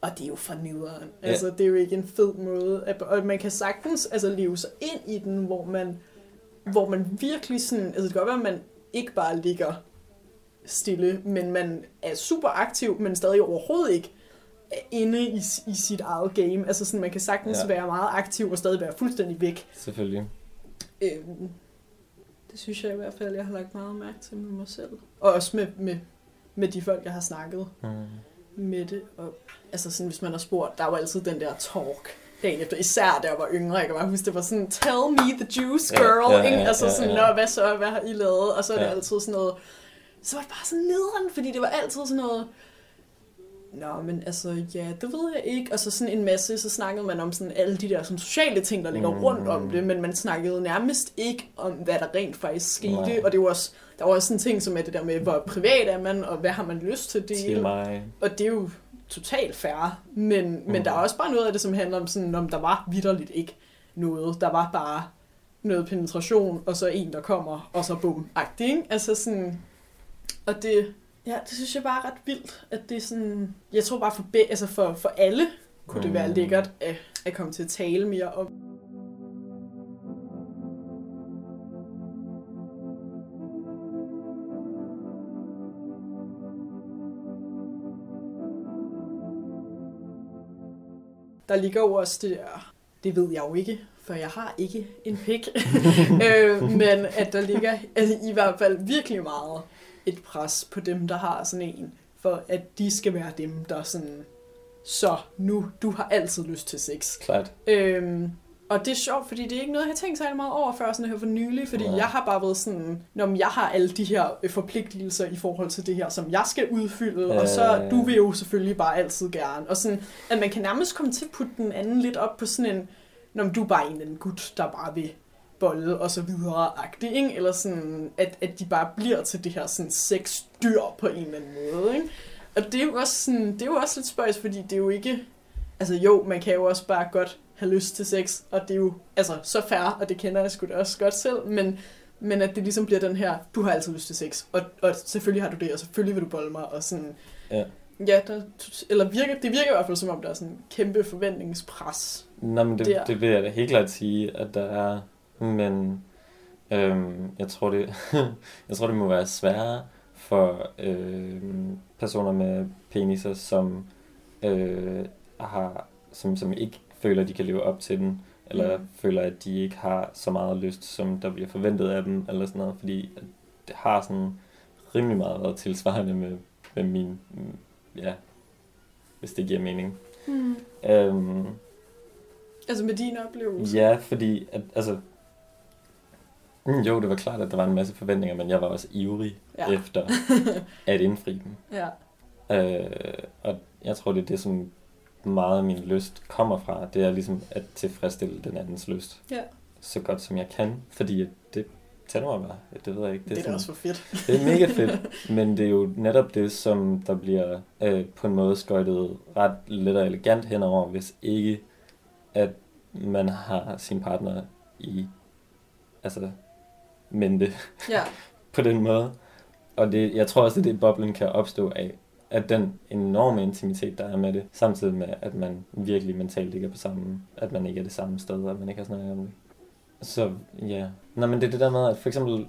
Speaker 1: Og det er jo for nederen.
Speaker 2: Ja.
Speaker 1: Altså, det er jo ikke en fed måde. At, og man kan sagtens altså, leve sig ind i den, hvor man, hvor man virkelig sådan... Altså, det kan godt være, at man ikke bare ligger stille, men man er super aktiv, men stadig overhovedet ikke inde i, i sit eget game. Altså sådan, man kan sagtens
Speaker 2: Ja.
Speaker 1: ja. være meget aktiv og stadig være fuldstændig væk.
Speaker 2: Selvfølgelig.
Speaker 1: Øhm, det synes jeg i hvert fald, jeg har lagt meget mærke til med mig selv. Og også med, med, med de folk, jeg har snakket
Speaker 2: Mm.
Speaker 1: med det. Og, altså sådan, hvis man har spurgt, der var altid den der talk dagen efter. Især da jeg var yngre. Jeg kan bare huske, det var sådan, tell me the juice
Speaker 2: Ja,
Speaker 1: girl.
Speaker 2: ja, ja,
Speaker 1: ikke? Altså
Speaker 2: ja,
Speaker 1: sådan,
Speaker 2: ja.
Speaker 1: Nå, hvad så, hvad har I lavet? Og så er det
Speaker 2: Ja.
Speaker 1: altid sådan noget, så var det bare sådan nederen, fordi det var altid sådan noget, Nå, men altså, ja, det ved jeg ikke. Og så sådan en masse, så snakkede man om sådan alle de der sådan, sociale ting, der ligger
Speaker 2: Mm.
Speaker 1: rundt om det, men man snakkede nærmest ikke om, hvad der rent faktisk skete.
Speaker 2: Nej.
Speaker 1: Og det var også, der var også sådan ting som er det der med, hvor privat er man, og hvad har man lyst til at
Speaker 2: Til mig.
Speaker 1: Og det er jo totalt fair, men, mm. men der er også bare noget af det, som handler om sådan, om der var vidderligt ikke noget. Der var bare noget penetration, og så en, der kommer, og så bum, agtig, ikke? Altså sådan, og det, ja, det synes jeg bare er ret vildt, at det er sådan, jeg tror bare for, be, altså for, for alle kunne det være
Speaker 2: Mm.
Speaker 1: lækkert at, at komme til at tale mere om. Der ligger jo også det der, det ved jeg jo ikke, for jeg har ikke en pik, øh, men at der ligger altså, i hvert fald virkelig meget et pres på dem, der har sådan en, for at de skal være dem, der sådan, så nu, du har altid lyst til sex.
Speaker 2: Klart.
Speaker 1: Øhm, og det er sjovt, fordi det er ikke noget, jeg har tænkt særlig meget over før sådan her for nylig, fordi
Speaker 2: Nej.
Speaker 1: jeg har bare været sådan, når jeg har alle de her øh, forpligtelser i forhold til det her, som jeg skal udfylde, og så
Speaker 2: Øh.
Speaker 1: du vil jo selvfølgelig bare altid gerne. Og sådan, at man kan nærmest komme til at putte den anden lidt op på sådan en, når du er bare en eller anden gut, der bare vil bolle og så videre agtig, ikke? Eller sådan, at, at de bare bliver til det her sådan sexdyr på en eller anden måde, ikke? Og det er jo også sådan, det er jo også lidt spøjs, fordi det er jo ikke, altså jo, man kan jo også bare godt have lyst til sex, og det er jo altså så fair, og det kender jeg sgu da også godt selv, men, men at det ligesom bliver den her, du har altid lyst til sex, og, og selvfølgelig har du det, og selvfølgelig vil du bolle mig, og sådan,
Speaker 2: Ja.
Speaker 1: ja der, eller virker, det virker i hvert fald som om, der er sådan en kæmpe forventningspres.
Speaker 2: Nå, men det,
Speaker 1: Der.
Speaker 2: det vil jeg da helt klart sige, at der er, men øhm, jeg, tror det, jeg tror, det må være sværere for øhm, personer med peniser, som, øh, har, som, som ikke føler, at de kan leve op til den, eller
Speaker 1: Mm.
Speaker 2: føler, at de ikke har så meget lyst, som der bliver forventet af dem, eller sådan noget, fordi det har sådan rimelig meget været tilsvarende med, med min, ja, hvis det giver mening.
Speaker 1: Mm.
Speaker 2: Øhm,
Speaker 1: Altså med din oplevelse?
Speaker 2: Ja, fordi at, altså, mm, jo, det var klart, at der var en masse forventninger, men jeg var også ivrig
Speaker 1: Ja.
Speaker 2: efter at indfri dem.
Speaker 1: Ja.
Speaker 2: Øh, og jeg tror, det er det, som meget af min lyst kommer fra. Det er ligesom at tilfredsstille den andens lyst.
Speaker 1: Ja.
Speaker 2: Så godt som jeg kan. Fordi det tænder mig bare. Det ved jeg ikke.
Speaker 1: Det, det er da
Speaker 2: sådan-
Speaker 1: også for fedt.
Speaker 2: det er mega fedt, men det er jo netop det, som der bliver øh, på en måde skøjtet ret let og elegant henover, hvis ikke at man har sin partner i altså mente
Speaker 1: Ja.
Speaker 2: på den måde. Og det, jeg tror også, at det boblen kan opstå af, at den enorme intimitet, der er med det, samtidig med, at man virkelig mentalt ikke er på samme, at man ikke er det samme sted, og man ikke har snakket om det. Så ja. Nå, men det er det der med, at for eksempel,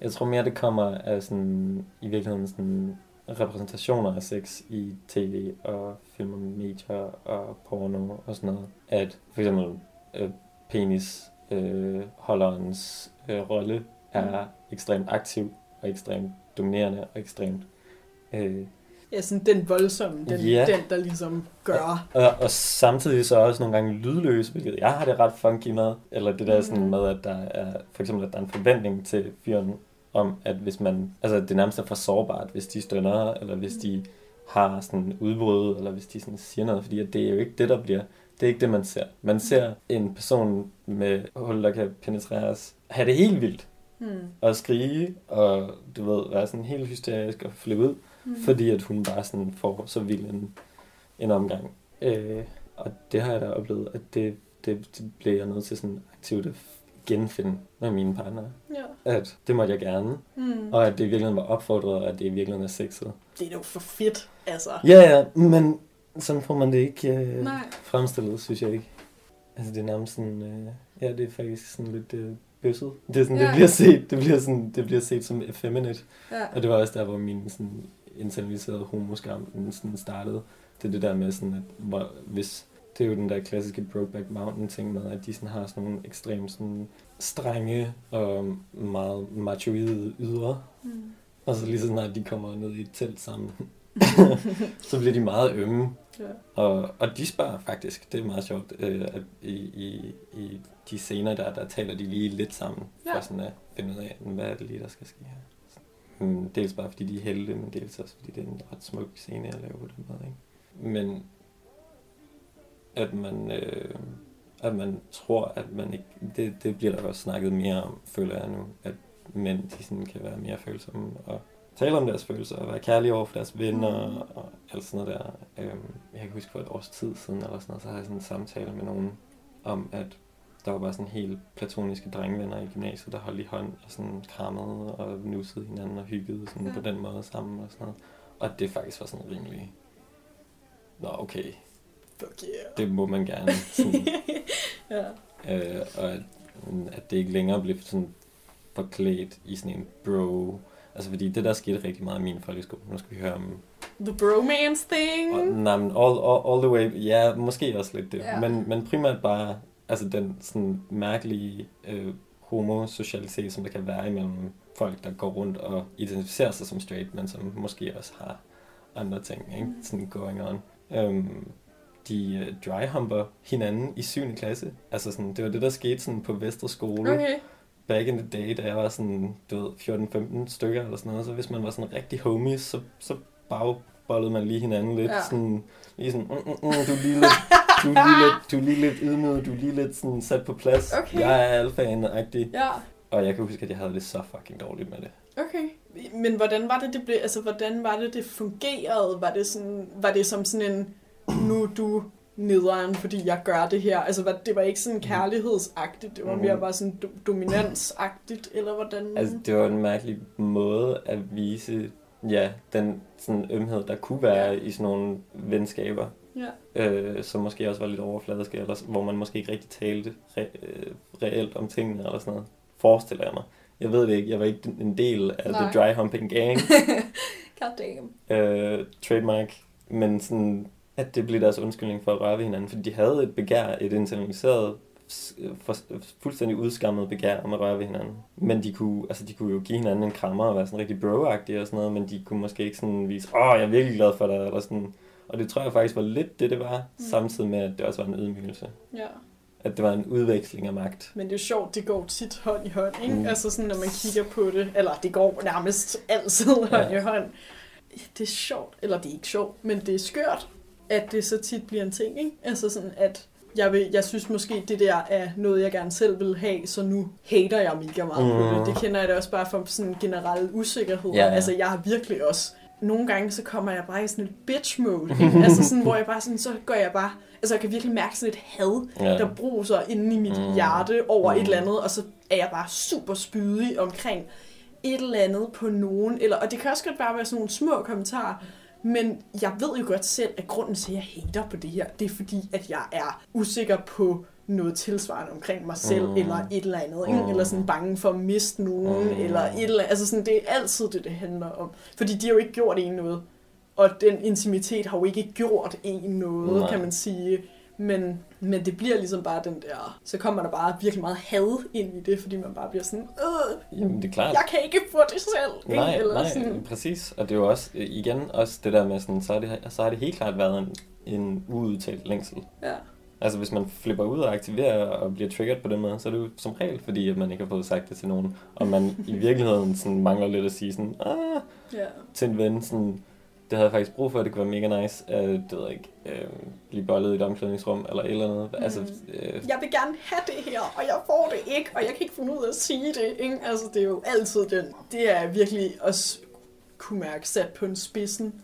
Speaker 2: jeg tror mere, det kommer af sådan, i virkeligheden sådan repræsentationer af sex i tv og film og medier og porno og sådan noget. At for eksempel øh, penis øh, holderens øh, rolle er ekstremt aktiv og ekstremt dominerende og ekstremt øh,
Speaker 1: Ja, sådan den voldsomme, den,
Speaker 2: Ja.
Speaker 1: den der ligesom gør.
Speaker 2: og, og samtidig så også nogle gange lydløs, hvilket jeg har det ret funky med. Eller det der sådan
Speaker 1: Mhm.
Speaker 2: med, at der er for eksempel, at der er en forventning til fyren om, at hvis man, altså det nærmest er for sårbart, hvis de stønner, eller hvis de har sådan udbrud, eller hvis de sådan siger noget, fordi at det er jo ikke det, der bliver, det er ikke det, man ser. Man ser en person med hul, der kan penetreres, have det helt vildt,
Speaker 1: Hmm.
Speaker 2: og skrige, og du ved, være sådan helt hysterisk og flippe ud,
Speaker 1: Hmm.
Speaker 2: fordi at hun bare sådan får så vild en, en omgang. Øh, og det har jeg da oplevet, at det, det, det blev jeg nødt til sådan aktivt at genfinde med mine partnere.
Speaker 1: Ja.
Speaker 2: At det måtte jeg gerne,
Speaker 1: Hmm.
Speaker 2: og at det i virkeligheden var opfordret, og at det i virkeligheden er sexet.
Speaker 1: Det er jo for fedt, altså.
Speaker 2: Ja, ja, men sådan får man det ikke øh,
Speaker 1: Nej.
Speaker 2: fremstillet, synes jeg ikke. Altså det er nærmest sådan, øh, ja, det er faktisk sådan lidt øh, bøsset. Det, er sådan,
Speaker 1: Ja.
Speaker 2: det bliver set, det bliver sådan, det bliver set som effeminate.
Speaker 1: Ja.
Speaker 2: Og det var også der, hvor min sådan, internaliserede homoskam sådan startede. Det er det der med, sådan, at hvor, hvis, det er jo den der klassiske Brokeback Mountain ting med, at de sådan har sådan nogle ekstremt sådan, strenge og meget machoide ydre.
Speaker 1: Hmm.
Speaker 2: Og så lige så snart de kommer ned i et telt sammen, så bliver de meget ømme.
Speaker 1: Ja.
Speaker 2: Og, og de spørger faktisk, det er meget sjovt, øh, at i, i, i de scener der, der taler de lige lidt sammen,
Speaker 1: Ja.
Speaker 2: for sådan at finde ud af, hvad er det lige, der skal ske her. Mm, Dels bare fordi de er helte, men dels også fordi det er en ret smuk scene at lave på den måde. Ikke? Men at man, øh, at man tror, at man ikke... Det, det bliver der også snakket mere om, føler jeg nu, at mænd de sådan kan være mere følsomme og tale om deres følelser og være kærlige over for deres venner
Speaker 1: Mm.
Speaker 2: og alt sådan noget der. Øhm, jeg kan huske for et års tid siden, eller sådan noget, så havde jeg sådan en samtale med nogen om, at der var bare sådan helt platoniske drengvenner i gymnasiet, der holdt i hånd og sådan krammede og nussede hinanden og hyggede sådan
Speaker 1: Ja.
Speaker 2: på den måde sammen og sådan noget. Og det faktisk var sådan rimelig... Nå, okay,
Speaker 1: Fuck yeah.
Speaker 2: det må man gerne. Sådan,
Speaker 1: ja.
Speaker 2: øh, og at, at det ikke længere blev sådan forklædt i sådan en bro... Altså fordi det der skete rigtig meget i min folkeskole. Nu skal vi høre om...
Speaker 1: The bromance thing.
Speaker 2: Og, nej, men all, all, all the way... Ja, måske også lidt det.
Speaker 1: Ja.
Speaker 2: Men, men primært bare altså den sådan mærkelige øh, homosocialitet, som der kan være imellem folk, der går rundt og identificerer sig som straight, men som måske også har andre ting, ikke?
Speaker 1: Mm.
Speaker 2: Sådan going on. Øhm, de øh, dryhumper hinanden i 7. klasse. Altså sådan, det var det, der skete sådan på Vestre Skole.
Speaker 1: Okay.
Speaker 2: Back in the day, da jeg var sådan, du ved, 14-15 stykker eller sådan noget, så hvis man var sådan rigtig homies, så, så bagbollede man lige hinanden lidt.
Speaker 1: Ja.
Speaker 2: Sådan, lige sådan, mm, mm, mm, du er lige lidt, du er lige lidt, du er lige lidt ydmyget, du er lige lidt sådan sat på plads.
Speaker 1: Okay.
Speaker 2: Jeg er alfaen-agtig.
Speaker 1: Ja.
Speaker 2: Og jeg kan huske, at jeg havde det så fucking dårligt med det.
Speaker 1: Okay. Men hvordan var det, det blev, altså hvordan var det, det fungerede? Var det, sådan, var det som sådan en, nu du nederen, fordi jeg gør det her? Altså var, det var ikke sådan kærlighedsagtigt, det var mere
Speaker 2: Mhm.
Speaker 1: bare sådan do- dominansagtigt, eller hvordan?
Speaker 2: Altså, det var en mærkelig måde at vise, ja, den sådan ømhed, der kunne være i sådan nogle venskaber.
Speaker 1: Ja.
Speaker 2: øh, som måske også var lidt overfladiske, eller hvor man måske ikke rigtig talte re- øh, reelt om tingene, eller sådan noget. Forestiller jeg mig. Jeg ved det ikke, jeg var ikke en del af
Speaker 1: Nej.
Speaker 2: The Dry Humping Gang,
Speaker 1: God damn.
Speaker 2: øh, trademark, men sådan, at det blev deres undskyldning for at røre ved hinanden, fordi de havde et begær, et internaliseret, for, fuldstændig udskammet begær om at røre ved hinanden. Men de kunne, altså, de kunne jo give hinanden en krammer og være sådan rigtig bro og sådan noget, men de kunne måske ikke sådan vise, åh, jeg er virkelig glad for dig, eller sådan. Og det tror jeg faktisk var lidt det, det var,
Speaker 1: Mm.
Speaker 2: samtidig med, at det også var en ydmygelse.
Speaker 1: Ja.
Speaker 2: At det var en udveksling af magt.
Speaker 1: Men det er jo sjovt, det går tit hånd i hånd, ikke?
Speaker 2: Mm.
Speaker 1: Altså sådan, når man kigger på det, eller det går nærmest altid hånd
Speaker 2: Ja.
Speaker 1: i hånd. Det er sjovt, eller det er ikke sjovt, men det er skørt, at det så tit bliver en ting, ikke? Altså sådan, at jeg, vil, jeg synes måske, det der er noget, jeg gerne selv vil have, så nu hater jeg mega meget mm. på
Speaker 2: Mm.
Speaker 1: det. Det kender jeg da også bare fra sådan en generel usikkerhed.
Speaker 2: Ja, ja.
Speaker 1: Altså, jeg har virkelig også... Nogle gange, så kommer jeg bare i sådan et bitch mode, altså sådan, hvor jeg bare sådan, så går jeg bare... Altså, jeg kan virkelig mærke sådan et had,
Speaker 2: Ja.
Speaker 1: der bruser inde i mit
Speaker 2: Mm.
Speaker 1: mm. hjerte over
Speaker 2: Mm.
Speaker 1: et eller andet, og så er jeg bare super spydig omkring et eller andet på nogen. Eller, og det kan også godt bare være sådan nogle små kommentarer, men jeg ved jo godt selv, at grunden til, at jeg hater på det her, det er fordi, at jeg er usikker på noget tilsvarende omkring mig selv,
Speaker 2: Mm.
Speaker 1: eller et eller andet, ikke?
Speaker 2: Mm.
Speaker 1: eller sådan bange for at miste nogen,
Speaker 2: Mm.
Speaker 1: eller et eller andet. Altså sådan, det er altid det, det handler om. Fordi de har jo ikke gjort en noget. Og den intimitet har jo ikke gjort en noget,
Speaker 2: Nej.
Speaker 1: kan man sige. Men, men det bliver ligesom bare den der... Så kommer der bare virkelig meget had ind i det, fordi man bare bliver sådan... Øh,
Speaker 2: Jamen, det er klart.
Speaker 1: jeg kan ikke få det selv.
Speaker 2: Nej,
Speaker 1: Eller
Speaker 2: nej,
Speaker 1: sådan,
Speaker 2: præcis. Og det er jo også, øh, igen, også det der med sådan, så har det, så har det helt klart været en, en uudtalt længsel.
Speaker 1: ja.
Speaker 2: Altså hvis man flipper ud og aktiverer og bliver triggeret på den måde, så er det jo som regel, fordi at man ikke har fået sagt det til nogen. Og man i virkeligheden sådan mangler lidt at sige sådan, ah,
Speaker 1: ja.
Speaker 2: til en ven, sådan, det havde jeg faktisk brug for, det kunne være mega nice, øh, det ved jeg ikke, øh, blive bollet i et omklædningsrum, eller et eller andet. Mm. Altså, øh,
Speaker 1: Jeg vil gerne have det her, og jeg får det ikke, og jeg kan ikke finde ud af at sige det. Ikke? Altså, det er jo altid den. Det er virkelig også kunne mærke sat på en spidsen.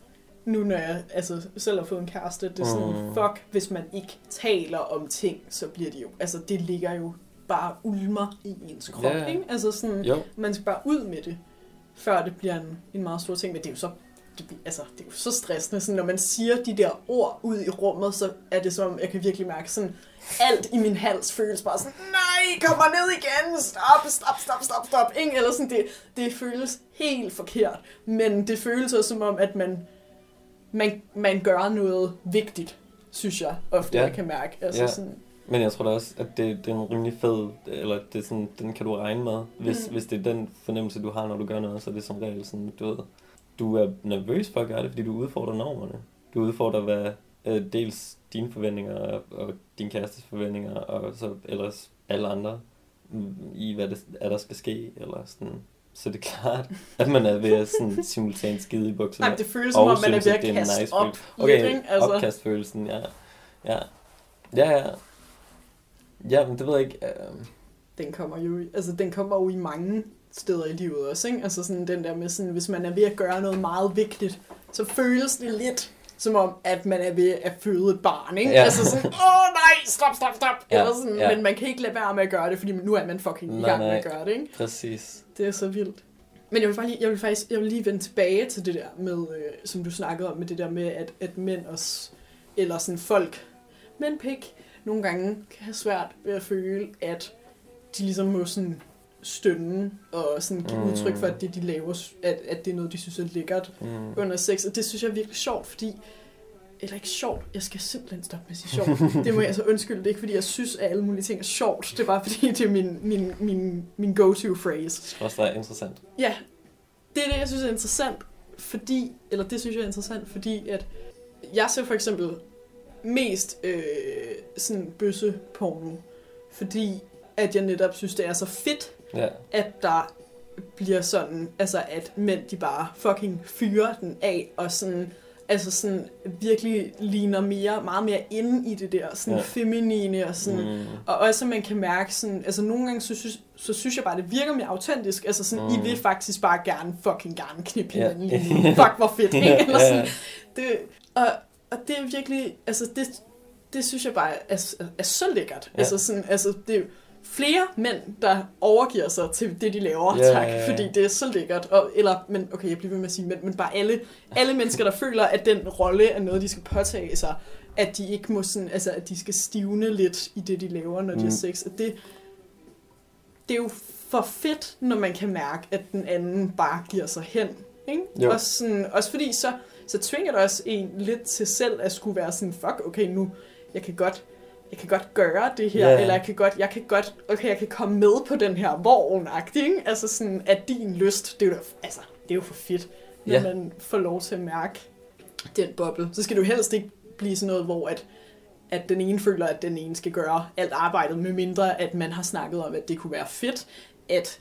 Speaker 1: Nu når jeg altså, selv har fået en kæreste, det er sådan,
Speaker 2: Mm.
Speaker 1: fuck, hvis man ikke taler om ting, så bliver det jo, altså det ligger jo bare ulmer i ens krop,
Speaker 2: ja.
Speaker 1: ikke? Altså sådan,
Speaker 2: jo,
Speaker 1: man skal bare ud med det, før det bliver en, en meget stor ting. Men det er jo så, det, altså, det er jo så stressende. Sådan, når man siger de der ord ud i rummet, så er det som, jeg kan virkelig mærke sådan, alt i min hals føles bare sådan, nej, kom mig ned igen, stop, stop, stop, stop, stop. Ikke? Eller sådan, det, det føles helt forkert. Men det føles også som om, at man, man, man gør noget vigtigt, synes jeg ofte,
Speaker 2: Ja.
Speaker 1: jeg kan mærke. Altså
Speaker 2: Ja.
Speaker 1: sådan,
Speaker 2: men jeg tror da også, at det, det er en rimelig fed, eller det er sådan, den kan du regne med, hvis,
Speaker 1: Mm.
Speaker 2: hvis det er den fornemmelse, du har, når du gør noget, så er det som regel sådan, du ved, du er nervøs for at gøre det, fordi du udfordrer normerne. Du udfordrer, hvad øh, dels dine forventninger og, og din kærestes forventninger, og så ellers alle andre, mm, i hvad det er, der skal ske, eller sådan. Så det er klart, at man er ved at sådan simultant skide i bukserne.
Speaker 1: nej, det føles som
Speaker 2: og
Speaker 1: om, man er ved
Speaker 2: at
Speaker 1: kaste
Speaker 2: nice
Speaker 1: op
Speaker 2: følelse. Okay,
Speaker 1: ikke? Altså,
Speaker 2: opkastfølelsen, ja. Ja, ja, ja. Ja, men det ved jeg ikke. Øh,
Speaker 1: den kommer jo, i- altså den kommer jo i mange steder i livet også, ikke? Altså sådan den der med sådan, hvis man er ved at gøre noget meget vigtigt, så føles det lidt som om, at man er ved at føde et barn, ikke?
Speaker 2: Ja.
Speaker 1: Altså sådan, åh nej, stop, stop, stop!
Speaker 2: Ja,
Speaker 1: Eller sådan,
Speaker 2: ja.
Speaker 1: men man kan ikke lade være med at gøre det, fordi nu er man fucking i
Speaker 2: Nej,
Speaker 1: gang med at gøre det, ikke?
Speaker 2: præcis.
Speaker 1: Det er så vildt. Men jeg vil, faktisk, jeg vil faktisk jeg vil lige vende tilbage til det der med, øh, som du snakkede om, med det der med, at, at mænd også, eller sådan folk, mænd pik, nogle gange kan have svært ved at føle, at de ligesom må sådan stønne og sådan give
Speaker 2: Mm.
Speaker 1: udtryk for, at det, de laver, at, at det er noget, de synes er lækkert
Speaker 2: Mm.
Speaker 1: under sex. Og det synes jeg er virkelig sjovt, fordi eller ikke sjovt. Jeg skal simpelthen stoppe med at sige sjovt. Det må jeg altså undskylde. Det er ikke, fordi jeg synes, at alle mulige ting er sjovt. Det er bare, fordi det er min, min, min, min go-to phrase.
Speaker 2: Det er interessant.
Speaker 1: Ja, det er det, jeg synes er interessant, fordi, eller det synes jeg er interessant, fordi at jeg ser for eksempel mest øh, sådan bøsse porno, fordi at jeg netop synes, det er så fedt,
Speaker 2: Ja,
Speaker 1: at der bliver sådan, altså at mænd de bare fucking fyrer den af, og sådan, altså sådan virkelig ligner mere, meget mere inde i det der, sådan
Speaker 2: Ja.
Speaker 1: feminine og sådan,
Speaker 2: mm.
Speaker 1: og også, man kan mærke sådan, altså nogle gange, så synes, så synes jeg bare, det virker mere autentisk. Altså sådan, mm. I vil faktisk bare gerne, fucking gerne knippe
Speaker 2: Ja.
Speaker 1: hinanden lige. Fuck, hvor fedt, ikke? Eller sådan, det, og, og det er virkelig, altså det, det synes jeg bare er, er, er så lækkert.
Speaker 2: Ja.
Speaker 1: Altså sådan, altså det flere mænd, der overgiver sig til det, de laver,
Speaker 2: Ja,
Speaker 1: tak, fordi det er så lækkert. Og, eller, men okay, jeg bliver ved med at sige mænd, men bare alle, alle mennesker, der føler, at den rolle er noget, de skal påtage sig, at de ikke må sådan, altså at de skal stivne lidt i det, de laver, når de har
Speaker 2: Mm.
Speaker 1: sex. Og det, det er jo for fedt, når man kan mærke, at den anden bare giver sig hen. Ikke?
Speaker 2: Jo.
Speaker 1: Også, sådan, også fordi så, så tvinger det også en lidt til selv at skulle være sådan, fuck, okay, nu, jeg kan godt, jeg kan godt gøre det her,
Speaker 2: Ja.
Speaker 1: eller jeg kan godt, jeg kan godt, okay, jeg kan komme med på den her vogn ikke? Altså sådan, at din lyst, det er jo, altså, det er jo for fedt, når
Speaker 2: Ja.
Speaker 1: man får lov til at mærke den boble. Så skal jo helst ikke blive sådan noget, hvor at, at den ene føler, at den ene skal gøre alt arbejdet, med mindre at man har snakket om, at det kunne være fedt, at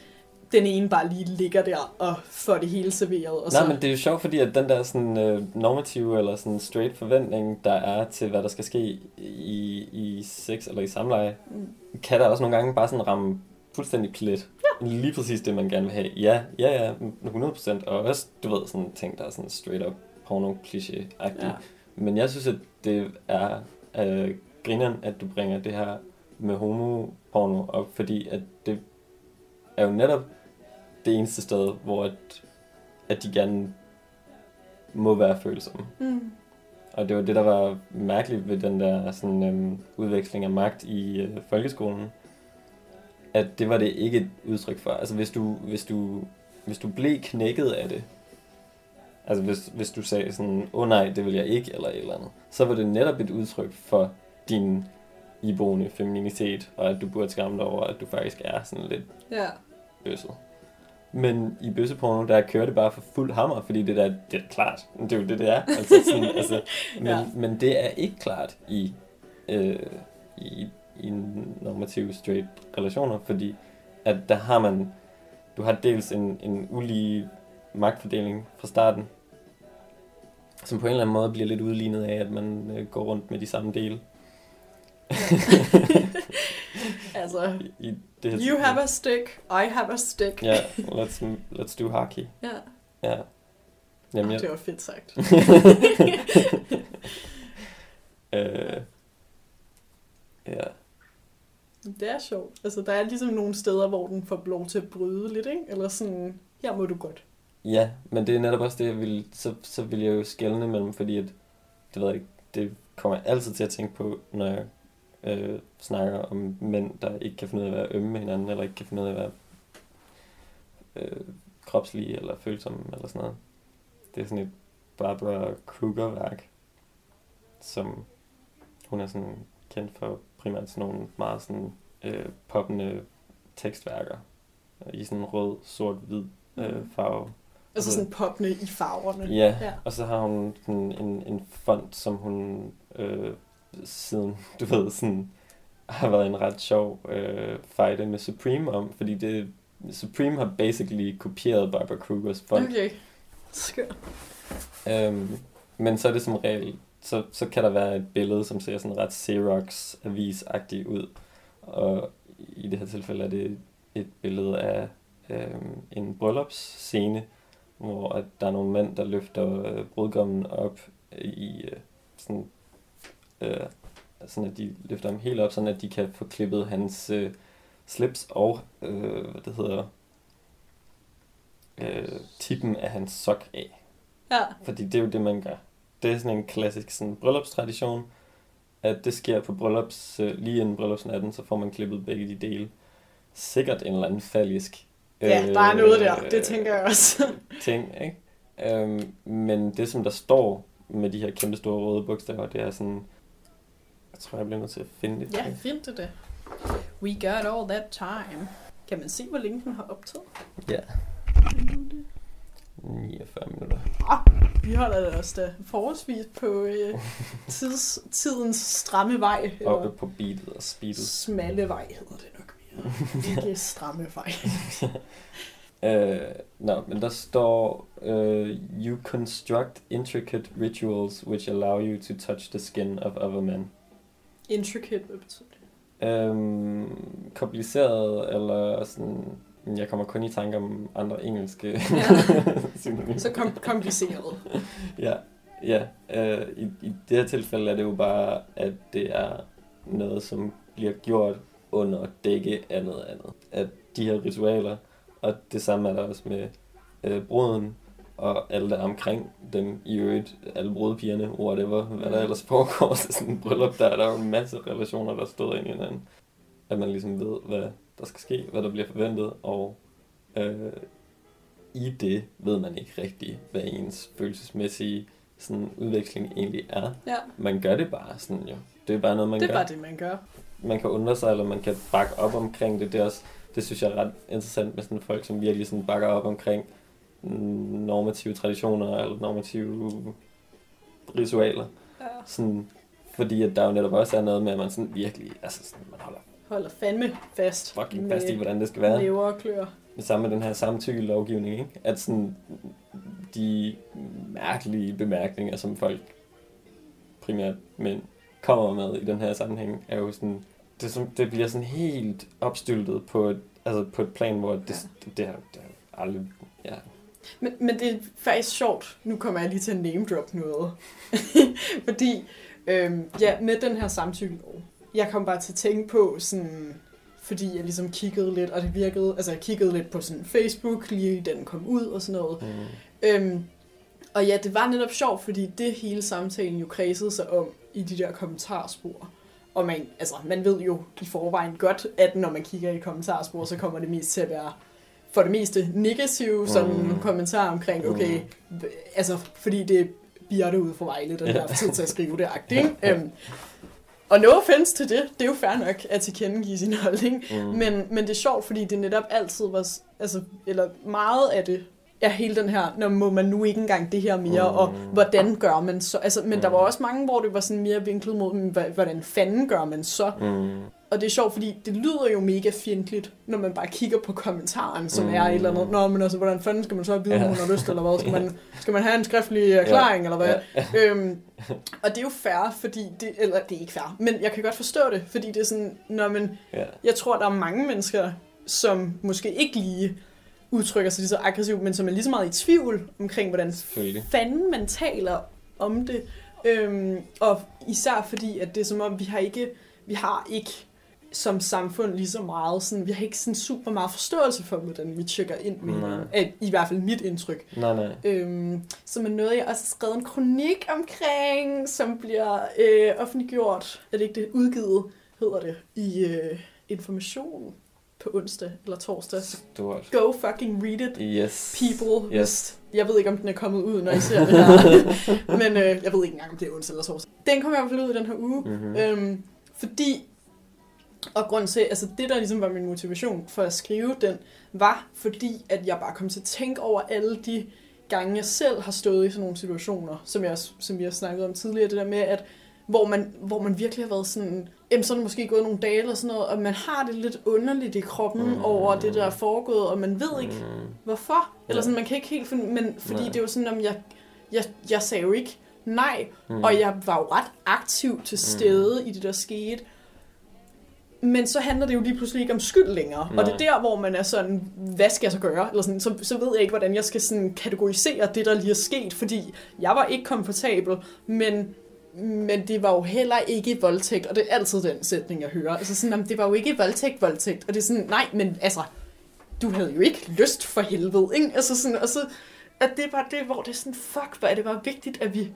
Speaker 1: den ene bare lige ligger der og får det hele serveret. Og
Speaker 2: Nej,
Speaker 1: så,
Speaker 2: men det er jo sjovt, fordi at den der sådan, øh, normative eller sådan straight forventning, der er til, hvad der skal ske i, i sex eller i samleje,
Speaker 1: Mm.
Speaker 2: kan der også nogle gange bare sådan ramme fuldstændig plet. Ja. Lige præcis det, man gerne vil have. Ja, ja, ja, 100%. Og også, du ved, sådan ting, der er sådan straight up porno kliché agtigt
Speaker 1: Ja.
Speaker 2: Men jeg synes, at det er øh, grineren, at du bringer det her med homoporno op, fordi at det er jo netop det eneste sted, hvor at, at de gerne må være følsomme.
Speaker 1: Mm.
Speaker 2: Og det var det, der var mærkeligt ved den der sådan, øhm, udveksling af magt i øh, folkeskolen. At det var det ikke et udtryk for. Altså hvis du, hvis du, hvis du blev knækket af det, altså hvis, hvis du sagde sådan, åh oh, nej, det vil jeg ikke, eller et eller andet, så var det netop et udtryk for din iboende femininitet, og at du burde skamme dig over, at du faktisk er sådan lidt
Speaker 1: Ja.
Speaker 2: bøsset. Men i bøsseporno, der kører det bare for fuld hammer, fordi det der, det er klart. Det er jo det, det er. Altså, sådan, altså, men,
Speaker 1: Ja.
Speaker 2: men det er ikke klart i, øh, i, i normative straight relationer, fordi at der har man, du har dels en, en ulige magtfordeling fra starten, som på en eller anden måde bliver lidt udlignet af, at man øh, går rundt med de samme dele.
Speaker 1: altså,
Speaker 2: I, det
Speaker 1: you have a stick, I have a stick.
Speaker 2: Ja, let's, let's do hockey.
Speaker 1: ja.
Speaker 2: Ja. Jamen,
Speaker 1: Oh,
Speaker 2: jeg,
Speaker 1: det var fedt sagt.
Speaker 2: øh, ja.
Speaker 1: Det er sjovt. Altså, der er ligesom nogle steder, hvor den får lov til at bryde lidt, ikke? Eller sådan, her må du godt.
Speaker 2: ja, men det er netop også det, jeg vil, så, så vil jeg jo skælne mellem, fordi at, det ved jeg ikke, det kommer jeg altid til at tænke på, når jeg øh, snakker om mænd, der ikke kan finde ud af at være ømme med hinanden, eller ikke kan finde ud af at være øh, kropslige eller følsomme, eller sådan noget. Det er sådan et Barbara Kruger-værk, som hun er sådan kendt for primært sådan nogle meget sådan øh, poppende tekstværker i sådan rød, sort, hvid øh, farve.
Speaker 1: Altså
Speaker 2: Altså-
Speaker 1: sådan poppende i farverne.
Speaker 2: Ja,
Speaker 1: Ja.
Speaker 2: og så har hun sådan en, en font, som hun øh, siden, du ved, sådan, har været en ret sjov øh, fight med Supreme om, fordi det, Supreme har basically kopieret Barbara Krugers font.
Speaker 1: Okay. Skør.
Speaker 2: Øhm, men så er det som regel, så, så kan der være et billede, som ser sådan ret xerox avis ud. Og i det her tilfælde er det et billede af øhm, en bryllupsscene, hvor at der er nogle mænd, der løfter øh, brudgommen op i øh, sådan, øh, sådan, at de løfter ham helt op, sådan at de kan få klippet hans øh, slips og, øh, hvad det hedder, øh, tippen af hans sok af.
Speaker 1: Ja.
Speaker 2: Fordi det er jo det, man gør. Det er sådan en klassisk sådan, bryllupstradition, at det sker på bryllups, øh, lige inden bryllupsnatten, så får man klippet begge de dele. Sikkert en eller anden fallisk
Speaker 1: Ja, der er noget der. Det tænker jeg også.
Speaker 2: ting, ikke? Øhm, men det, som der står med de her kæmpe store røde bogstaver, det er sådan... Jeg tror, jeg bliver nødt til at finde det.
Speaker 1: ja, fint det det. We got all that time. Kan man se, hvor længe den har optaget?
Speaker 2: Ja. 49 minutter.
Speaker 1: Vi holder os da forholdsvis på øh, tids, tidens stramme vej.
Speaker 2: Oppe på beatet og speedet.
Speaker 1: smalle vej hedder det nok mere. Ikke stramme vej.
Speaker 2: Øh, Nå, men der står, uh, you construct intricate rituals which allow you to touch the skin of other men.
Speaker 1: Intricate, hvad betyder det?
Speaker 2: Øhm, kompliceret, eller sådan, jeg kommer kun i tanke om andre engelske
Speaker 1: Ja. Så kom- kompliceret.
Speaker 2: Ja, ja. Øh, i, I det her tilfælde er det jo bare, at det er noget, som bliver gjort under dække af noget andet. At de her ritualer, og det samme er der også med øh, bruden, og alle der er omkring dem i øvrigt, alle brudepigerne, whatever, hvad der ellers foregår til sådan en bryllup, der er der jo en masse relationer, der støder ind i hinanden. At man ligesom ved, hvad der skal ske, hvad der bliver forventet, og øh, i det ved man ikke rigtigt, hvad ens følelsesmæssige sådan, udveksling egentlig er.
Speaker 1: Ja,
Speaker 2: Man gør det bare sådan jo. Det er bare noget, man
Speaker 1: det er
Speaker 2: gør.
Speaker 1: bare det, man gør.
Speaker 2: Man kan undre sig, eller man kan bakke op omkring det. Det, er også, det synes jeg er ret interessant med sådan folk, som virkelig sådan bakker op omkring normative traditioner, eller normative ritualer.
Speaker 1: Ja.
Speaker 2: Sådan, Fordi at der jo netop også er noget med, at man sådan virkelig, altså sådan, man holder
Speaker 1: Holder fandme fast.
Speaker 2: fucking fast i, hvordan det skal være.
Speaker 1: Lever og klør.
Speaker 2: Det samme med den her samtykke lovgivning, ikke? At sådan, de mærkelige bemærkninger, som folk, primært mænd, kommer med i den her sammenhæng, er jo sådan, det, sådan, det bliver sådan helt opstyltet på et, altså på et plan, hvor det, ja. det, det, har, det har aldrig, ja.
Speaker 1: Men, men det er faktisk sjovt. Nu kommer jeg lige til at name drop noget. Fordi, øhm, ja, med den her samtykkelov, jeg kom bare til at tænke på sådan, fordi jeg ligesom kiggede lidt, og det virkede, altså jeg kiggede lidt på sådan Facebook, lige den kom ud og sådan noget.
Speaker 2: Mm.
Speaker 1: Øhm, og ja, det var netop sjovt, fordi det hele samtalen jo kredsede sig om i de der kommentarspor. Og man, altså, man ved jo i forvejen godt, at når man kigger i kommentarspor, så kommer det mest til at være for det meste negative sådan
Speaker 2: Mm.
Speaker 1: mm. kommentar omkring, okay, mm. altså fordi det er Birte ude for Vejle, den
Speaker 2: Ja.
Speaker 1: der tid til at skrive det agtigt, ikke? øhm, og no offense til det, det er jo fair nok at tilkendegive sin holdning,
Speaker 2: Mm.
Speaker 1: men, men det er sjovt, fordi det netop altid var, altså, eller meget af det, er hele den her, når må man nu ikke engang det her mere,
Speaker 2: Mm.
Speaker 1: og hvordan gør man så? Altså, men der
Speaker 2: Mm.
Speaker 1: var også mange, hvor det var sådan mere vinklet mod, "Men hva- hvordan fanden gør man så?
Speaker 2: Mm.
Speaker 1: Og det er sjovt, fordi det lyder jo mega fjendtligt, når man bare kigger på kommentaren, som
Speaker 2: Mm.
Speaker 1: mm. er et eller andet. Nå, men altså, hvordan fanden skal man så vide, om
Speaker 2: Ja.
Speaker 1: hun har lyst, eller hvad? Skal man, skal man have en skriftlig erklæring, eller hvad?
Speaker 2: Ja.
Speaker 1: øhm, og det er jo fair, fordi det, eller det er ikke fair, men jeg kan godt forstå det, fordi det er sådan, når man,
Speaker 2: Ja.
Speaker 1: jeg tror, der er mange mennesker, som måske ikke lige udtrykker sig lige så aggressivt, men som er lige så meget i tvivl omkring, hvordan fanden man taler om det. Øhm, og især fordi, at det er som om, vi har ikke, vi har ikke som samfund lige så meget, sådan, vi har ikke sådan super meget forståelse for, hvordan vi tjekker ind med
Speaker 2: Nej.
Speaker 1: At, I hvert fald mit indtryk.
Speaker 2: Nej, nej.
Speaker 1: Øhm, som er noget, jeg også har skrevet en kronik omkring, som bliver øh, offentliggjort, er det ikke det, udgivet, hedder det, i øh, information på onsdag eller torsdag.
Speaker 2: Stort.
Speaker 1: Go fucking read it,
Speaker 2: Yes.
Speaker 1: people.
Speaker 2: Yes.
Speaker 1: Jeg ved ikke, om den er kommet ud, når I ser det her. Men øh, jeg ved ikke engang, om det er onsdag eller torsdag. Den kommer i hvert fald ud i den her uge.
Speaker 2: Mm-hmm.
Speaker 1: Øhm, fordi, og grund til, altså det der ligesom var min motivation for at skrive den, var fordi, at jeg bare kom til at tænke over alle de gange, jeg selv har stået i sådan nogle situationer, som, jeg, som vi har snakket om tidligere, det der med, at hvor man, hvor man virkelig har været sådan, jamen så er der måske gået nogle dage eller sådan noget, og man har det lidt underligt i kroppen
Speaker 2: Mm.
Speaker 1: mm. over det, der er foregået, og man ved ikke,
Speaker 2: Mm.
Speaker 1: hvorfor. Eller sådan, man kan ikke helt finde, men fordi
Speaker 2: Nej.
Speaker 1: det jo sådan, om jeg, jeg, jeg sagde jo ikke nej,
Speaker 2: Mm.
Speaker 1: og jeg var jo ret aktiv til stede mm. i det, der skete. Men så handler det jo lige pludselig ikke om skyld længere. Nej. Og det er der, hvor man er sådan, hvad skal jeg så gøre? Eller sådan, så, så ved jeg ikke, hvordan jeg skal sådan kategorisere det, der lige er sket. Fordi jeg var ikke komfortabel, men, men det var jo heller ikke voldtægt. Og det er altid den sætning, jeg hører. Altså sådan, "Jamen, det var jo ikke voldtægt, voldtægt. Og det er sådan, nej, men altså, du havde jo ikke lyst for helvede, ikke? Altså sådan, og så at det er bare det, hvor det er sådan, fuck, hvor er det bare vigtigt, at vi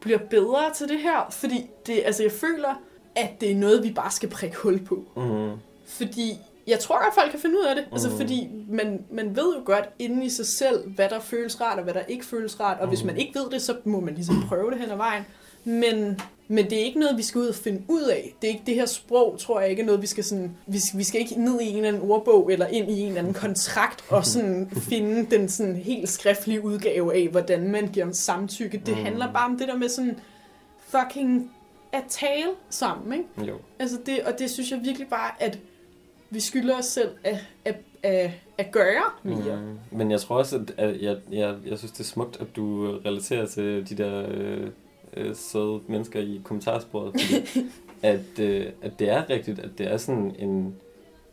Speaker 1: bliver bedre til det her. Fordi det, altså, jeg føler, at det er noget, vi bare skal prikke hul på.
Speaker 2: Mm.
Speaker 1: Fordi jeg tror godt, folk kan finde ud af det. Mm. Altså,
Speaker 2: Mhm.
Speaker 1: fordi man, man ved jo godt inde i sig selv, hvad der føles rart, og hvad der ikke føles rart. Og mm. hvis
Speaker 2: Mhm.
Speaker 1: man ikke ved det, så må man ligesom prøve det hen ad vejen. Men, men det er ikke noget, vi skal ud og finde ud af. Det er ikke det her sprog, tror jeg ikke er noget, vi skal sådan... Vi skal, vi skal ikke ned i en eller anden ordbog, eller ind i en eller anden kontrakt, og sådan finde den sådan helt skriftlige udgave af, hvordan man giver samtykke. Det
Speaker 2: Mm.
Speaker 1: handler bare om det der med sådan fucking at tale sammen, ikke?
Speaker 2: Jo.
Speaker 1: Altså det, og det synes jeg virkelig bare, at vi skylder os selv at, at, at, at gøre mere. Mm.
Speaker 2: Men jeg tror også, at, at jeg, jeg, jeg synes, det er smukt, at du relaterer til de der øh, øh, søde mennesker i kommentarsporet, fordi at, øh, at det er rigtigt, at det er sådan en,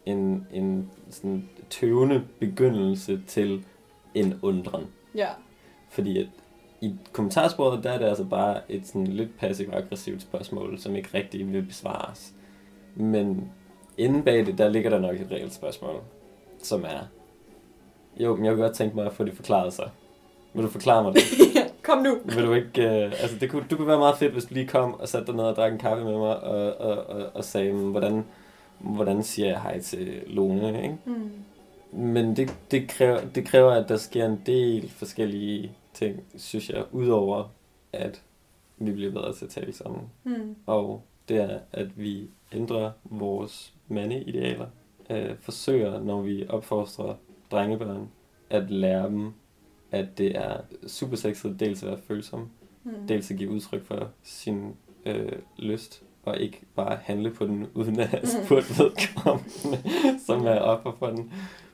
Speaker 2: en, en sådan tøvende begyndelse til en undren.
Speaker 1: Ja.
Speaker 2: Fordi at i kommentarsporet, der er det altså bare et sådan lidt passiv-aggressivt spørgsmål, som ikke rigtig vil besvares. Men inde bag det, der ligger der nok et reelt spørgsmål, som er, jo, men jeg kunne godt tænke mig at få det forklaret sig. Vil du forklare mig det?
Speaker 1: Kom nu.
Speaker 2: Vil du ikke, øh, altså det kunne, du kunne være meget fedt, hvis du lige kom og satte dig ned og drak en kaffe med mig, og, og, og, og sagde, "Men hvordan, hvordan siger jeg hej til Lone, ikke?
Speaker 1: Mm.
Speaker 2: Men det, det, kræver, det kræver, at der sker en del forskellige ting, synes jeg, udover at vi bliver bedre til at tale sammen.
Speaker 1: Mm.
Speaker 2: Og det er, at vi ændrer vores mandeidealer. Øh, forsøger, når vi opfostrer drengebørn, at lære dem, at det er super sexet dels at være følsom,
Speaker 1: Mm.
Speaker 2: dels at give udtryk for sin øh, lyst, og ikke bare handle på den, uden at have spurgt vedkommende, som er offer for den.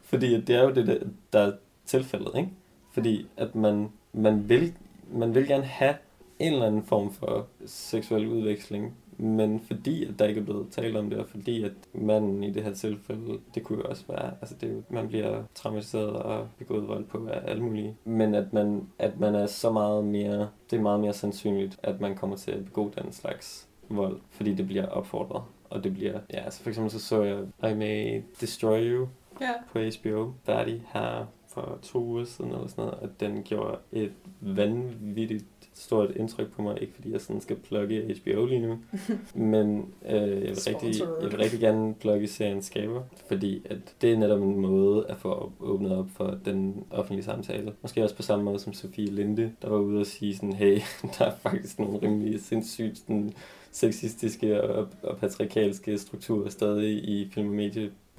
Speaker 2: Fordi det er jo det, der- der er tilfældet, ikke? Fordi at man, man, vil, man vil gerne have en eller anden form for seksuel udveksling, men fordi at der ikke er blevet talt om det, og fordi at manden i det her tilfælde, det kunne jo også være, altså det er jo, man bliver traumatiseret og begået vold på af alle mulige, men at man, at man er så meget mere, det er meget mere sandsynligt, at man kommer til at begå den slags vold, fordi det bliver opfordret. Og det bliver, ja, altså for eksempel så så jeg I May Destroy You
Speaker 1: Ja.
Speaker 2: på HBO, færdig her for to uger siden eller sådan noget, og den gjorde et vanvittigt stort indtryk på mig, ikke fordi jeg sådan skal plukke HBO lige nu, men øh, jeg, vil rigtig, jeg vil rigtig gerne plukke serien Skaber, fordi at det er netop en måde at få åbnet op for den offentlige samtale. Måske også på samme måde som Sofie Linde, der var ude og sige sådan, hey, der er faktisk nogle rimelig sindssygt sådan, sexistiske og, og patriarkalske strukturer stadig i film- og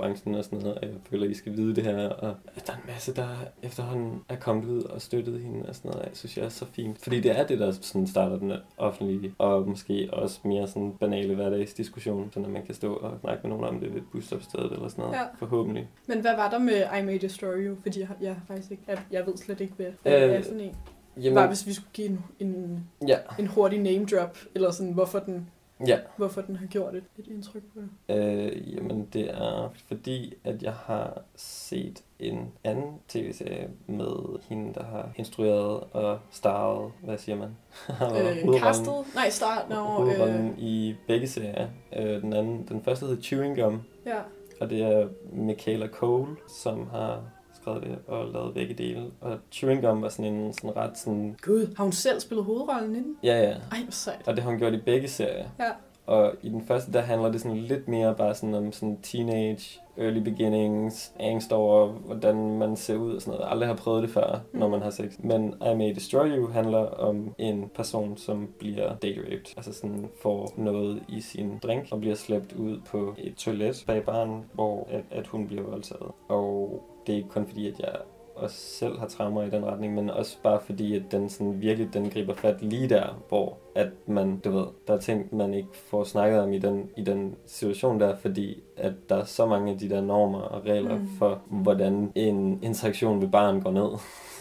Speaker 2: mediebranchen og sådan noget, og jeg føler, at I skal vide det her, og at der er en masse, der efterhånden er kommet ud og støttet hende og sådan noget, jeg synes jeg er så fint. Fordi det er det, der sådan starter den offentlige, og måske også mere sådan banale hverdagsdiskussion, så når man kan stå og snakke med nogen om det ved et busstopstedet eller sådan noget,
Speaker 1: Ja.
Speaker 2: forhåbentlig.
Speaker 1: Men hvad var der med I May Destroy You? Fordi jeg, jeg, faktisk ikke, jeg, jeg ved slet ikke, hvad hvad
Speaker 2: Øh,
Speaker 1: det er sådan en.
Speaker 2: Jamen,
Speaker 1: Bare hvis vi skulle give en, en,
Speaker 2: ja,
Speaker 1: en hurtig name drop, eller sådan, hvorfor den,
Speaker 2: ja.
Speaker 1: hvorfor den har gjort et, et indtryk på dig.
Speaker 2: Øh, jamen, det er fordi, at jeg har set en anden tv-serie med hende, der har instrueret og starret, hvad siger man?
Speaker 1: Øh, castet? Nej, start, no, øh,
Speaker 2: i begge serier. Øh, den, anden, den første hedder Chewing Gum,
Speaker 1: ja.
Speaker 2: og det er Michaela Cole, som har skrevet det og lavet begge dele. Og Chewing Gum var sådan en sådan ret sådan...
Speaker 1: Gud, har hun selv spillet hovedrollen inden?
Speaker 2: Ja, ja.
Speaker 1: Ej, hvor sejt.
Speaker 2: Og det har hun gjort i begge serier.
Speaker 1: Ja.
Speaker 2: Og i den første, der handler det sådan lidt mere bare sådan om sådan teenage, early beginnings, angst over, hvordan man ser ud og sådan noget. Jeg aldrig har prøvet det før, mm. når man har sex. Men I May Destroy You handler om en person, som bliver date raped. Altså sådan får noget i sin drink og bliver slæbt ud på et toilet bag baren, hvor at, at hun bliver voldtaget. Og det er ikke kun fordi, at jeg også selv har traumer i den retning, men også bare fordi, at den sådan virkelig den griber fat lige der, hvor at man, du ved, der er ting, man ikke får snakket om i den, i den situation der, fordi at der er så mange af de der normer og regler
Speaker 1: Mm.
Speaker 2: for, hvordan en interaktion ved barn går ned.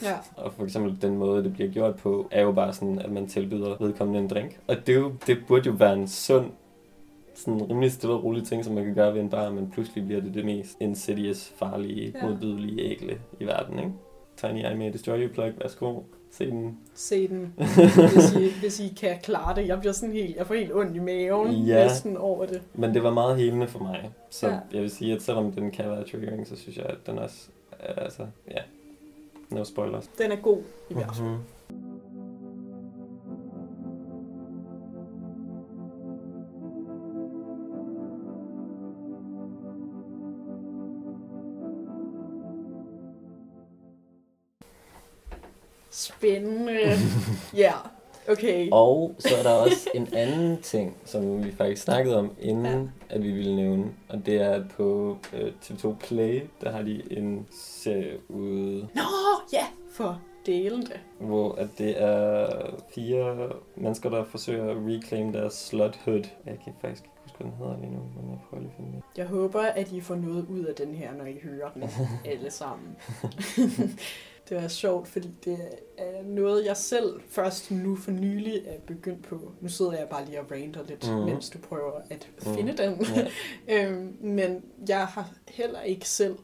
Speaker 1: Ja.
Speaker 2: Og for eksempel den måde, det bliver gjort på, er jo bare sådan, at man tilbyder vedkommende en drink. Og det, jo, det burde jo være en sund, sådan rimelig stille og rolig ting, som man kan gøre ved en bar, men pludselig bliver det det mest insidious, farlige,
Speaker 1: Ja.
Speaker 2: modbydelige ægle i verden, ikke? Tiny I May Destroy You plug, værsgo. Se den.
Speaker 1: Se den, hvis I, hvis I kan klare det. Jeg bliver sådan helt, jeg får helt ondt i maven
Speaker 2: Ja.
Speaker 1: næsten over det.
Speaker 2: Men det var meget helende for mig. Så
Speaker 1: Ja.
Speaker 2: jeg vil sige, at selvom den kan være triggering, så synes jeg, at den også altså, ja, no spoilers.
Speaker 1: Den er god i hvert fald.
Speaker 2: Mhm.
Speaker 1: Spændende. Ja, okay.
Speaker 2: Og så er der også en anden ting, som vi faktisk snakkede om, inden
Speaker 1: Ja.
Speaker 2: ja. at vi ville nævne. Og det er at på øh, TV2 Play, der har de en serie ude,
Speaker 1: Nå, ja, for delen det.
Speaker 2: hvor at det er fire mennesker, der forsøger at reclaim deres sluthood. Jeg kan faktisk ikke huske, hvad den hedder lige nu, men jeg prøver lige at finde det.
Speaker 1: Jeg håber, at I får noget ud af den her, når I hører den alle sammen. det er sjovt, fordi det er noget, jeg selv først nu for nylig er begyndt på. Nu sidder jeg bare lige og ranter lidt,
Speaker 2: Mhm.
Speaker 1: mens du prøver at
Speaker 2: Mhm.
Speaker 1: finde den.
Speaker 2: Ja.
Speaker 1: øhm, men jeg har heller ikke selv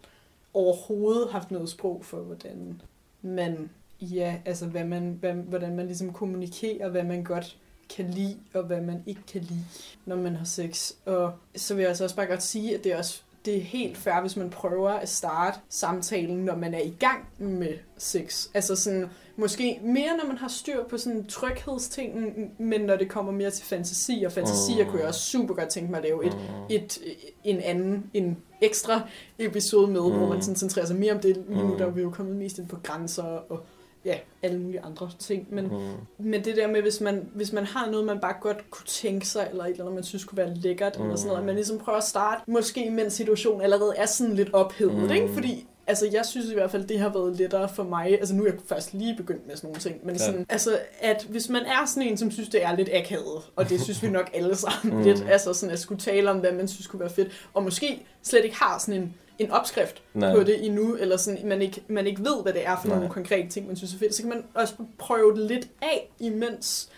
Speaker 1: overhovedet haft noget sprog for, hvordan man, ja, altså hvad man, hvad, hvordan man ligesom kommunikerer, hvad man godt kan lide, og hvad man ikke kan lide, når man har sex. Og så vil jeg altså også bare godt sige, at det er også det er helt fair, hvis man prøver at starte samtalen, når man er i gang med sex. Altså sådan, måske mere, når man har styr på sådan tryghedstingen, men når det kommer mere til fantasi, og fantasier
Speaker 2: Mm.
Speaker 1: kunne jeg også super godt tænke mig at lave et,
Speaker 2: Mm.
Speaker 1: et, en anden, en ekstra episode med, mm. hvor man sådan centrerer sig mere om det. Lige nu der er vi jo kommet mest ind på grænser og ja, alle mulige andre ting. Men,
Speaker 2: Mm.
Speaker 1: men det der med, hvis man, hvis man har noget, man bare godt kunne tænke sig, eller et eller andet, man synes kunne være lækkert, mm. eller sådan noget, at man ligesom prøver at starte, måske mens situationen allerede er sådan lidt ophedet,
Speaker 2: Mm.
Speaker 1: ikke? Fordi altså jeg synes i hvert fald, det har været lettere for mig, altså nu er jeg først lige begyndt med sådan nogle ting, men
Speaker 2: Ja.
Speaker 1: sådan, altså at hvis man er sådan en, som synes, det er lidt akavet, og det synes vi nok alle sammen
Speaker 2: Mm.
Speaker 1: lidt, altså sådan at skulle tale om, hvad man synes kunne være fedt, og måske slet ikke har sådan en, en opskrift
Speaker 2: Nej.
Speaker 1: på det endnu, eller sådan, man ikke, man ikke ved, hvad det er for
Speaker 2: Nej.
Speaker 1: nogle konkrete ting, man synes er fedt, så kan man også prøve det lidt af, imens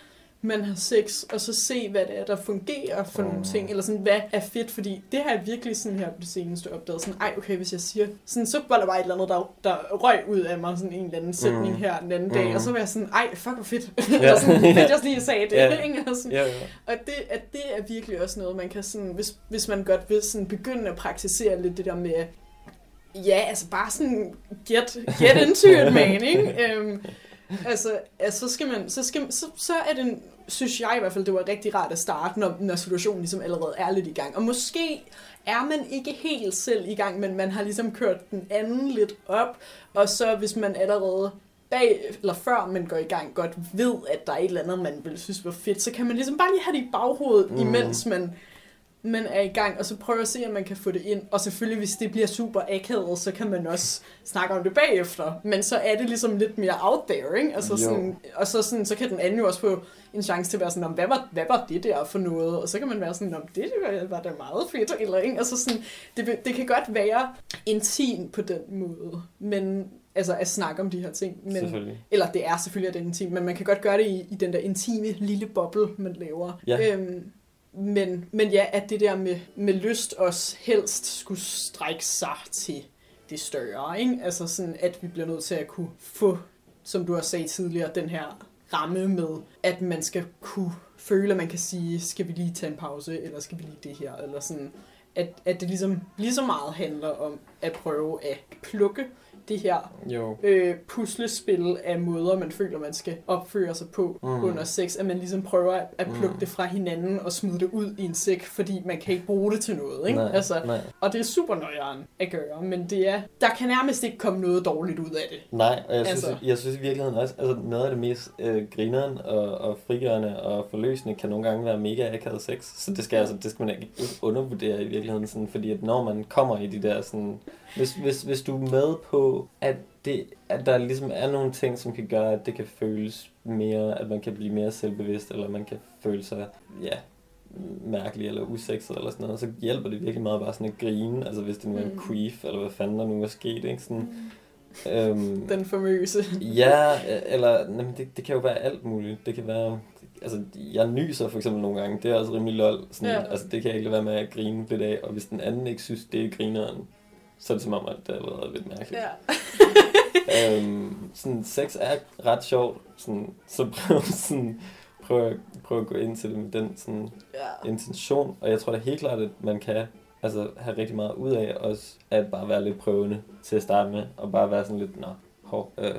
Speaker 1: man har sex, og så se, hvad det er, der fungerer for mm. nogle
Speaker 2: Mm.
Speaker 1: ting, eller sådan, hvad er fedt, fordi det har jeg virkelig sådan her på det seneste opdaget, sådan, ej, okay, hvis jeg siger, sådan, så var der bare et eller andet, der, der røg ud af mig, sådan en eller anden sætning
Speaker 2: Mm.
Speaker 1: her den anden dag,
Speaker 2: Mm.
Speaker 1: og så var jeg sådan, ej, fuck, hvor fedt,
Speaker 2: Ja.
Speaker 1: eller sådan, fedt, jeg lige sagde det,
Speaker 2: Ja.
Speaker 1: ikke? Og sådan,
Speaker 2: Ja, ja.
Speaker 1: og det, at det er virkelig også noget, man kan sådan, hvis, hvis man godt vil sådan begynde at praktisere lidt det der med, ja, altså bare sådan, get, get into it, man, ikke? Øhm, altså, altså, så skal man, så, skal, så, så er det, synes jeg i hvert fald, det var rigtig rart at starte, når, når situationen ligesom allerede er lidt i gang. Og måske er man ikke helt selv i gang, men man har ligesom kørt den anden lidt op, og så hvis man allerede bag, eller før man går i gang, godt ved, at der er et eller andet, man vil synes var fedt, så kan man ligesom bare lige have det i baghovedet,
Speaker 2: mm.
Speaker 1: imens man, man er i gang, og så prøve at se, om man kan få det ind. Og selvfølgelig, hvis det bliver super akavet, så kan man også snakke om det bagefter. Men så er det ligesom lidt mere out there, ikke? Altså
Speaker 2: Jo.
Speaker 1: sådan, og så, sådan, så kan den anden jo også få en chance til at være sådan, "Nå, hvad var, hvad var det der for noget? Og så kan man være sådan, "Nå, det var, var da meget fedt, eller ikke? Altså sådan, det, det kan godt være intim på den måde, men altså at snakke om de her ting. Men, eller det er selvfølgelig at det er intimt, men man kan godt gøre det i, i den der intime lille boble, man laver.
Speaker 2: Ja.
Speaker 1: Øhm, men, men ja, at det der med, med lyst også helst skulle strække sig til det større. Ikke? Altså sådan, at vi bliver nødt til at kunne få, som du har sagt tidligere, den her ramme med, at man skal kunne føle, at man kan sige, skal vi lige tage en pause, eller skal vi lige det her, eller sådan. At, at det ligesom lige så meget handler om at prøve at plukke det her
Speaker 2: Jo.
Speaker 1: øh, puslespil af måder, man føler, man skal opføre sig på
Speaker 2: Mm.
Speaker 1: mm. under sex, at man ligesom prøver at, at plukke
Speaker 2: Mm.
Speaker 1: mm. det fra hinanden og smide det ud i en sæk, fordi man kan ikke bruge det til noget. Ikke?
Speaker 2: Nej,
Speaker 1: Altså,
Speaker 2: nej.
Speaker 1: og det er super nøjeren at gøre, men det er, der kan nærmest ikke komme noget dårligt ud af det.
Speaker 2: Nej, og jeg synes,
Speaker 1: Altså.
Speaker 2: jeg synes i virkeligheden også, altså noget af det mest øh, grineren og, og frigørende og forløsende kan nogle gange være mega akavet sex. Så det skal, altså, det skal man ikke undervurdere i virkeligheden, sådan, fordi at når man kommer i de der sådan... Hvis, hvis, hvis du er med på, at, det, at der ligesom er nogle ting, som kan gøre, at det kan føles mere, at man kan blive mere selvbevidst, eller man kan føle sig, ja, mærkelig eller usekset eller sådan noget, så hjælper det virkelig meget bare sådan at grine, altså hvis det nu er en
Speaker 1: Mm.
Speaker 2: queef, eller hvad fanden der nu er sket, ikke? Sådan, øhm,
Speaker 1: Den famøse.
Speaker 2: Ja, eller jamen, det, det kan jo være alt muligt. Det kan være, altså jeg nyser for eksempel nogle gange, det er også rimelig lol. Sådan,
Speaker 1: Ja.
Speaker 2: Altså det kan jeg ikke lade være med at grine lidt af, og hvis den anden ikke synes, det er grineren, så er det som om, at det allerede er lidt mærkeligt.
Speaker 1: Ja.
Speaker 2: øhm, sådan, sex er ret sjovt, sådan, så prøv, sådan, prøv, at- prøv at gå ind til det med den sådan,
Speaker 1: ja.
Speaker 2: intention, og jeg tror da helt klart, at man kan altså, have rigtig meget ud af også at bare være lidt prøvende til at starte med, og bare være sådan lidt, nå, hov, øh,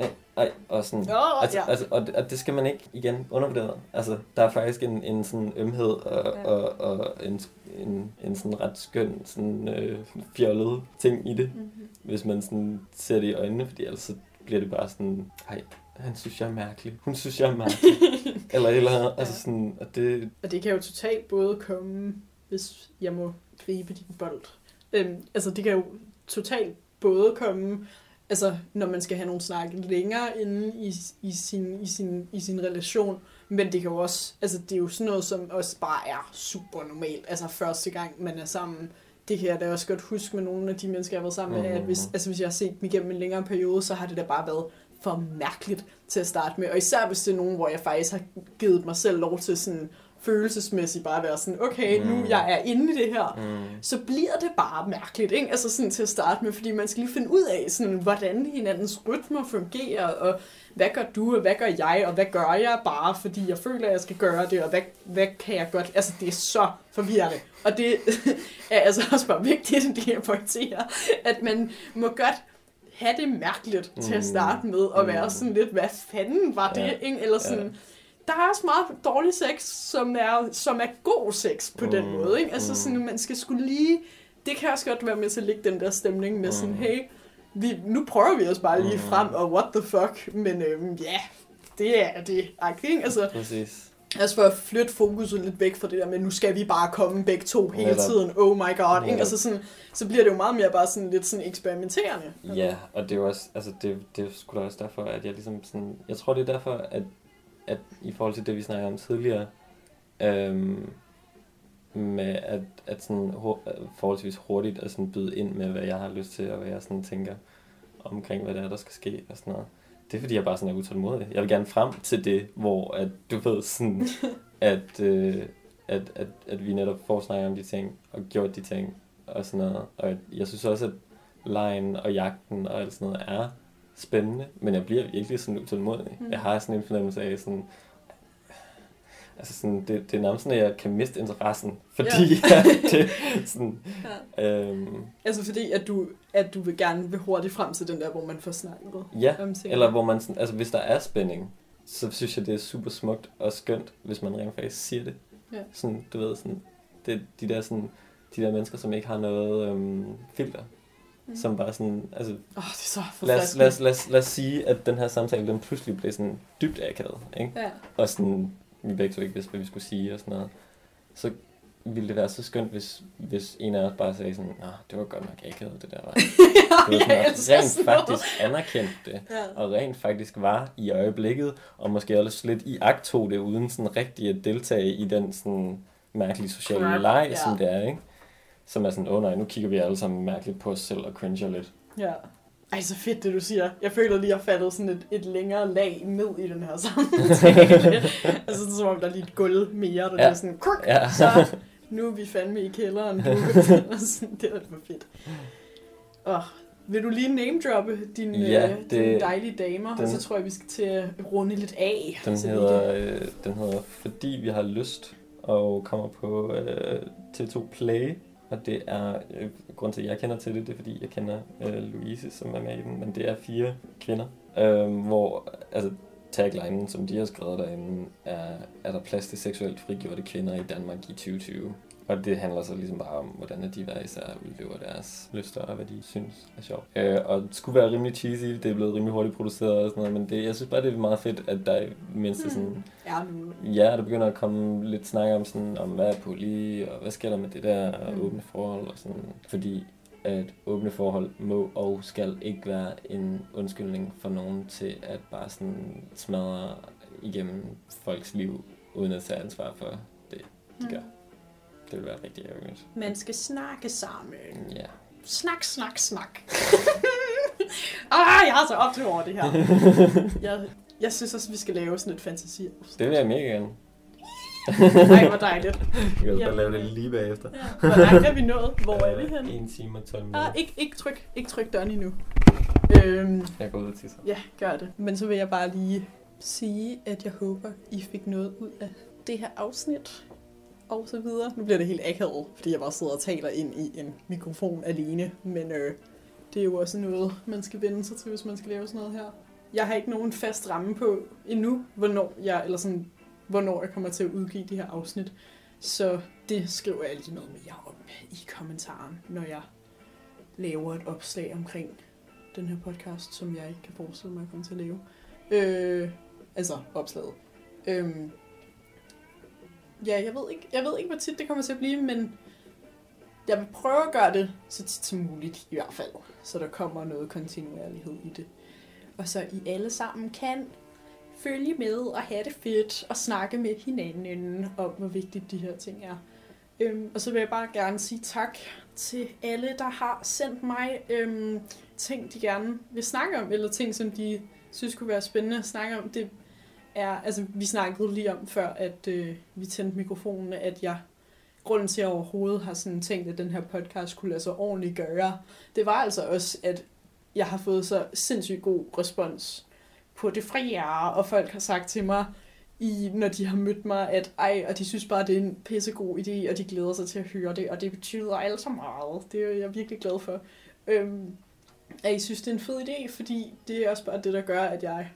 Speaker 2: øh, ej, og sådan,
Speaker 1: Åh,
Speaker 2: altså,
Speaker 1: ja.
Speaker 2: altså, og, det, og det skal man ikke igen undervurdere. Altså, der er faktisk en, en sådan ømhed og,
Speaker 1: Ja.
Speaker 2: ja. og, og en, en, en sådan ret skøn, sådan øh, fjollet ting i det,
Speaker 1: Mm-hmm.
Speaker 2: hvis man sådan ser det i øjnene, fordi ellers så bliver det bare sådan, ej, han synes, jeg er mærkelig. Hun synes, jeg er mærkelig. eller et eller andet. Altså sådan, og det,
Speaker 1: Og det kan jo totalt både komme, hvis jeg må gribe din bold. Øhm, altså det kan jo totalt både komme, altså når man skal have nogle snakke længere inde i, i, sin, i, sin, i sin relation, men det kan jo også, altså det er jo sådan noget, som også bare er super normalt. Altså første gang man er sammen, det kan jeg da også godt huske med nogle af de mennesker, jeg har været sammen med, at hvis,
Speaker 2: Mhm.
Speaker 1: altså hvis jeg har set dem igennem en længere periode, så har det da bare været for mærkeligt til at starte med. Og især hvis det er nogen, hvor jeg faktisk har givet mig selv lov til sådan følelsesmæssigt bare være sådan, okay, nu
Speaker 2: Mm.
Speaker 1: jeg er inde i det her,
Speaker 2: mm,
Speaker 1: så bliver det bare mærkeligt, ikke? Altså sådan til at starte med, fordi man skal lige finde ud af, sådan, hvordan hinandens rytmer fungerer, og hvad gør du, og hvad gør jeg, og hvad gør jeg bare, fordi jeg føler, at jeg skal gøre det, og hvad, hvad kan jeg godt... Altså, det er så forvirrende. Og det er altså også bare vigtigt, at det pointere, at man må godt have det mærkeligt mm. til at
Speaker 2: Mm.
Speaker 1: starte med, og være
Speaker 2: Mm.
Speaker 1: sådan lidt, hvad fanden var det,
Speaker 2: Ja.
Speaker 1: ikke? Eller sådan,
Speaker 2: Ja.
Speaker 1: Der er også meget dårlig sex, som er, som er god sex på mm. den måde. Ikke? Altså
Speaker 2: mm.
Speaker 1: sådan, man skal skulle lige... Det kan også godt være med til at lægge den der stemning med sådan,
Speaker 2: Mm.
Speaker 1: hey, vi, nu prøver vi os bare lige
Speaker 2: Mm.
Speaker 1: frem, og what the fuck, men øhm, ja, det er det. Ikke? Altså,
Speaker 2: præcis.
Speaker 1: Altså for at flytte fokuset lidt væk fra det der med, nu skal vi bare komme begge to hele
Speaker 2: Netop.
Speaker 1: tiden, oh my god, ikke?
Speaker 2: Netop.
Speaker 1: Altså sådan, så bliver det jo meget mere bare sådan lidt sådan eksperimenterende.
Speaker 2: Ja, og det er jo også, altså det, det er sgu da også derfor, at jeg ligesom sådan, jeg tror det er derfor, at, at i forhold til det, vi snakkede om tidligere, øhm, med at, at sådan forholdsvis hurtigt at sådan byde ind med, hvad jeg har lyst til, og hvad jeg sådan tænker omkring, hvad det er, der skal ske, og sådan noget. Det er fordi, jeg bare sådan er utålmodig. Jeg vil gerne frem til det, hvor at, du ved sådan, at, øh, at, at, at vi netop får snakket om de ting, og gjort de ting, og sådan noget. Og jeg synes også, at lejen og jagten og alt sådan noget er spændende, men jeg bliver virkelig sådan utålmodig.
Speaker 1: Mm.
Speaker 2: Jeg har sådan en fornemmelse af sådan, altså sådan, det, det er nærmest sådan, at jeg kan miste interessen, fordi ja. det sådan, øhm,
Speaker 1: Altså fordi, at du, at du vil gerne vil hurtigt frem til den der, hvor man får snakket
Speaker 2: ja,
Speaker 1: om ting.
Speaker 2: eller hvor man sådan, altså hvis der er spænding, så synes jeg, det er super smukt og skønt, hvis man rent faktisk siger det.
Speaker 1: Ja.
Speaker 2: Sådan, du ved, sådan, det, de der sådan, de der mennesker, som ikke har noget øhm, filter,
Speaker 1: Mm.
Speaker 2: som bare sådan, altså
Speaker 1: oh, det er så
Speaker 2: lad os, lad, os, lad, os, lad os sige, at den her samtale, den pludselig blev sådan dybt akavet, ikke?
Speaker 1: Ja.
Speaker 2: Og sådan, vi begge to ikke vidste, hvad vi skulle sige og sådan noget. Så ville det være så skønt, hvis, hvis en af os bare sagde sådan, Nå, det var godt nok akavet, det der var. Du ved,
Speaker 1: jeg
Speaker 2: sådan, rent
Speaker 1: sådan
Speaker 2: faktisk anerkendte det,
Speaker 1: Ja.
Speaker 2: og rent faktisk var i øjeblikket, og måske også lidt i akt det, uden sådan rigtig at deltage i den sådan mærkelige sociale leg,
Speaker 1: ja.
Speaker 2: som det er, ikke? Som er sådan, åh oh, nej, nu kigger vi alle sammen mærkeligt på os selv og cringer lidt.
Speaker 1: Ja. Ej, så fedt det du siger. Jeg føler lige, at jeg faldet sådan et, et længere lag ned i den her samtale. altså som om der er lige et gulv mere, der
Speaker 2: Ja.
Speaker 1: er sådan, kruk,
Speaker 2: Ja.
Speaker 1: så nu er vi fandme i kælderen. Sådan, det er for fedt. Og vil du lige name droppe din,
Speaker 2: Ja,
Speaker 1: øh,
Speaker 2: det-
Speaker 1: dine dejlige damer,
Speaker 2: den-
Speaker 1: og så tror jeg, vi skal til at runde lidt af.
Speaker 2: Den hedder, øh, den hedder Fordi vi har lyst, og kommer på øh, TV2 Play. Og det er, øh, grund til at jeg kender til det, det er fordi jeg kender øh, Louise, som er med i den, men det er fire kvinder, øh, hvor altså, taglinen, som de har skrevet derinde, er, er der plads til seksuelt frigjorte kvinder i Danmark i 2020. Og det handler så ligesom bare om, hvordan de hver især udlever deres lyster, og hvad de synes er sjovt. Øh, og det skulle være rimelig cheesy, det er blevet rimelig hurtigt produceret og sådan noget, men det, jeg synes bare, det er meget fedt, at der det mindste sådan,
Speaker 1: Ja, nu.
Speaker 2: Ja, der begynder at komme lidt snak om, sådan, om hvad er poli, og hvad sker der med det der og
Speaker 1: Mm.
Speaker 2: åbne forhold og sådan. Fordi at åbne forhold må og skal ikke være en undskyldning for nogen til at bare sådan smadre igennem folks liv, uden at tage ansvar for det, de gør. Det vil være rigtig ærgerligt.
Speaker 1: Man skal snakke sammen.
Speaker 2: Ja.
Speaker 1: Snak, snak, snak. ah, jeg har så op til over det her. Jeg, jeg synes også, vi skal lave sådan et fantasi.
Speaker 2: Det vil jeg mega gerne.
Speaker 1: Nej, hvor dejligt.
Speaker 2: Vi kan bare lave det lige bagefter.
Speaker 1: Ja. Hvor langt er vi nået? Hvor er vi henne?
Speaker 2: 1 time og 12
Speaker 1: Ah,
Speaker 2: minutter.
Speaker 1: ikke, ikke tryk, ikke tryk døren endnu. Øhm,
Speaker 2: Jeg går ud og tisser.
Speaker 1: ja, gør det. Men så vil jeg bare lige sige, at jeg håber, I fik noget ud af det her afsnit. Og så videre. Nu bliver det helt akavet, fordi jeg bare sidder og taler ind i en mikrofon alene. Men øh, det er jo også noget, man skal vende sig til, hvis man skal lave sådan noget her. Jeg har ikke nogen fast ramme på endnu, hvornår jeg, eller sådan, hvornår jeg kommer til at udgive de her afsnit. Så det skriver jeg lige noget mere om i kommentaren, når jeg laver et opslag omkring den her podcast, som jeg ikke kan forestille mig at komme til at lave. Øh, altså opslaget. Øh, ja, jeg ved, ikke, jeg ved ikke, hvor tit det kommer til at blive, men jeg vil prøve at gøre det så tit som muligt i hvert fald, så der kommer noget kontinuerlighed i det. Og så I alle sammen kan følge med og have det fedt og snakke med hinanden om, hvor vigtigt de her ting er. Øhm, og så vil jeg bare gerne sige tak til alle, der har sendt mig øhm, ting, de gerne vil snakke om, eller ting, som de synes kunne være spændende at snakke om. Det er, altså, vi snakkede lige om før, at øh, vi tændte mikrofonen, at jeg, grunden til, at jeg overhovedet har sådan tænkt, at den her podcast kunne lade sig ordentligt gøre, det var altså også, at jeg har fået så sindssygt god respons på det frie, og folk har sagt til mig, i, når de har mødt mig, at ej, og de synes bare, det er en pissegod idé, og de glæder sig til at høre det, og det betyder alt så meget. Det er jeg virkelig glad for. Øhm, at I synes, det er en fed idé, fordi det er også bare det, der gør, at jeg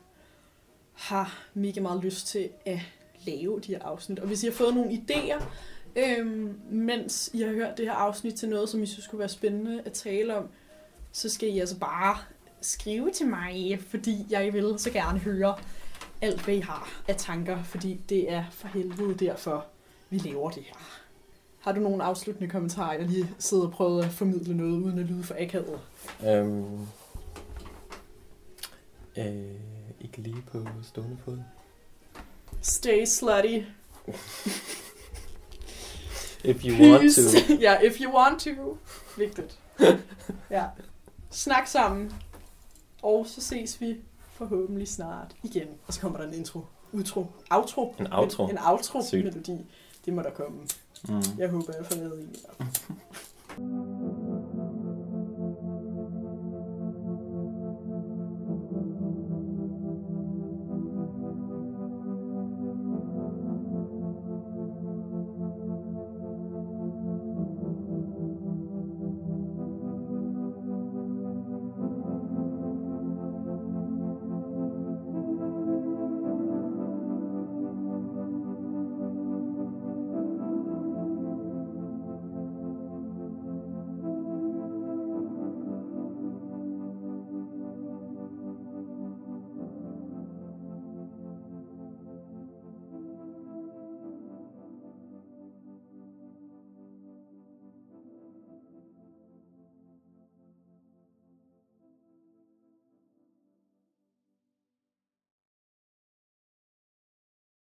Speaker 1: har mega meget lyst til at lave de her afsnit. Og hvis I har fået nogle idéer, øhm, mens I har hørt det her afsnit til noget, som I synes kunne være spændende at tale om, så skal I altså bare skrive til mig, fordi jeg vil så gerne høre alt, hvad I har af tanker, fordi det er for helvede derfor, vi laver det her. Har du nogle afsluttende kommentarer, jeg lige sidder og prøver at formidle noget, uden at lyde for akavet?
Speaker 2: Øhm, øh, ikke lige på stående fod.
Speaker 1: Stay slutty.
Speaker 2: If you want
Speaker 1: Peace.
Speaker 2: to.
Speaker 1: ja, if you want to. Vigtigt. ja. Snak sammen. Og så ses vi forhåbentlig snart igen. Og så kommer der en intro. Outro. Outro.
Speaker 2: En outro.
Speaker 1: En, en outro
Speaker 2: Sygt.
Speaker 1: melodi. Det må der komme.
Speaker 2: Mm.
Speaker 1: Jeg håber, jeg får lavet en.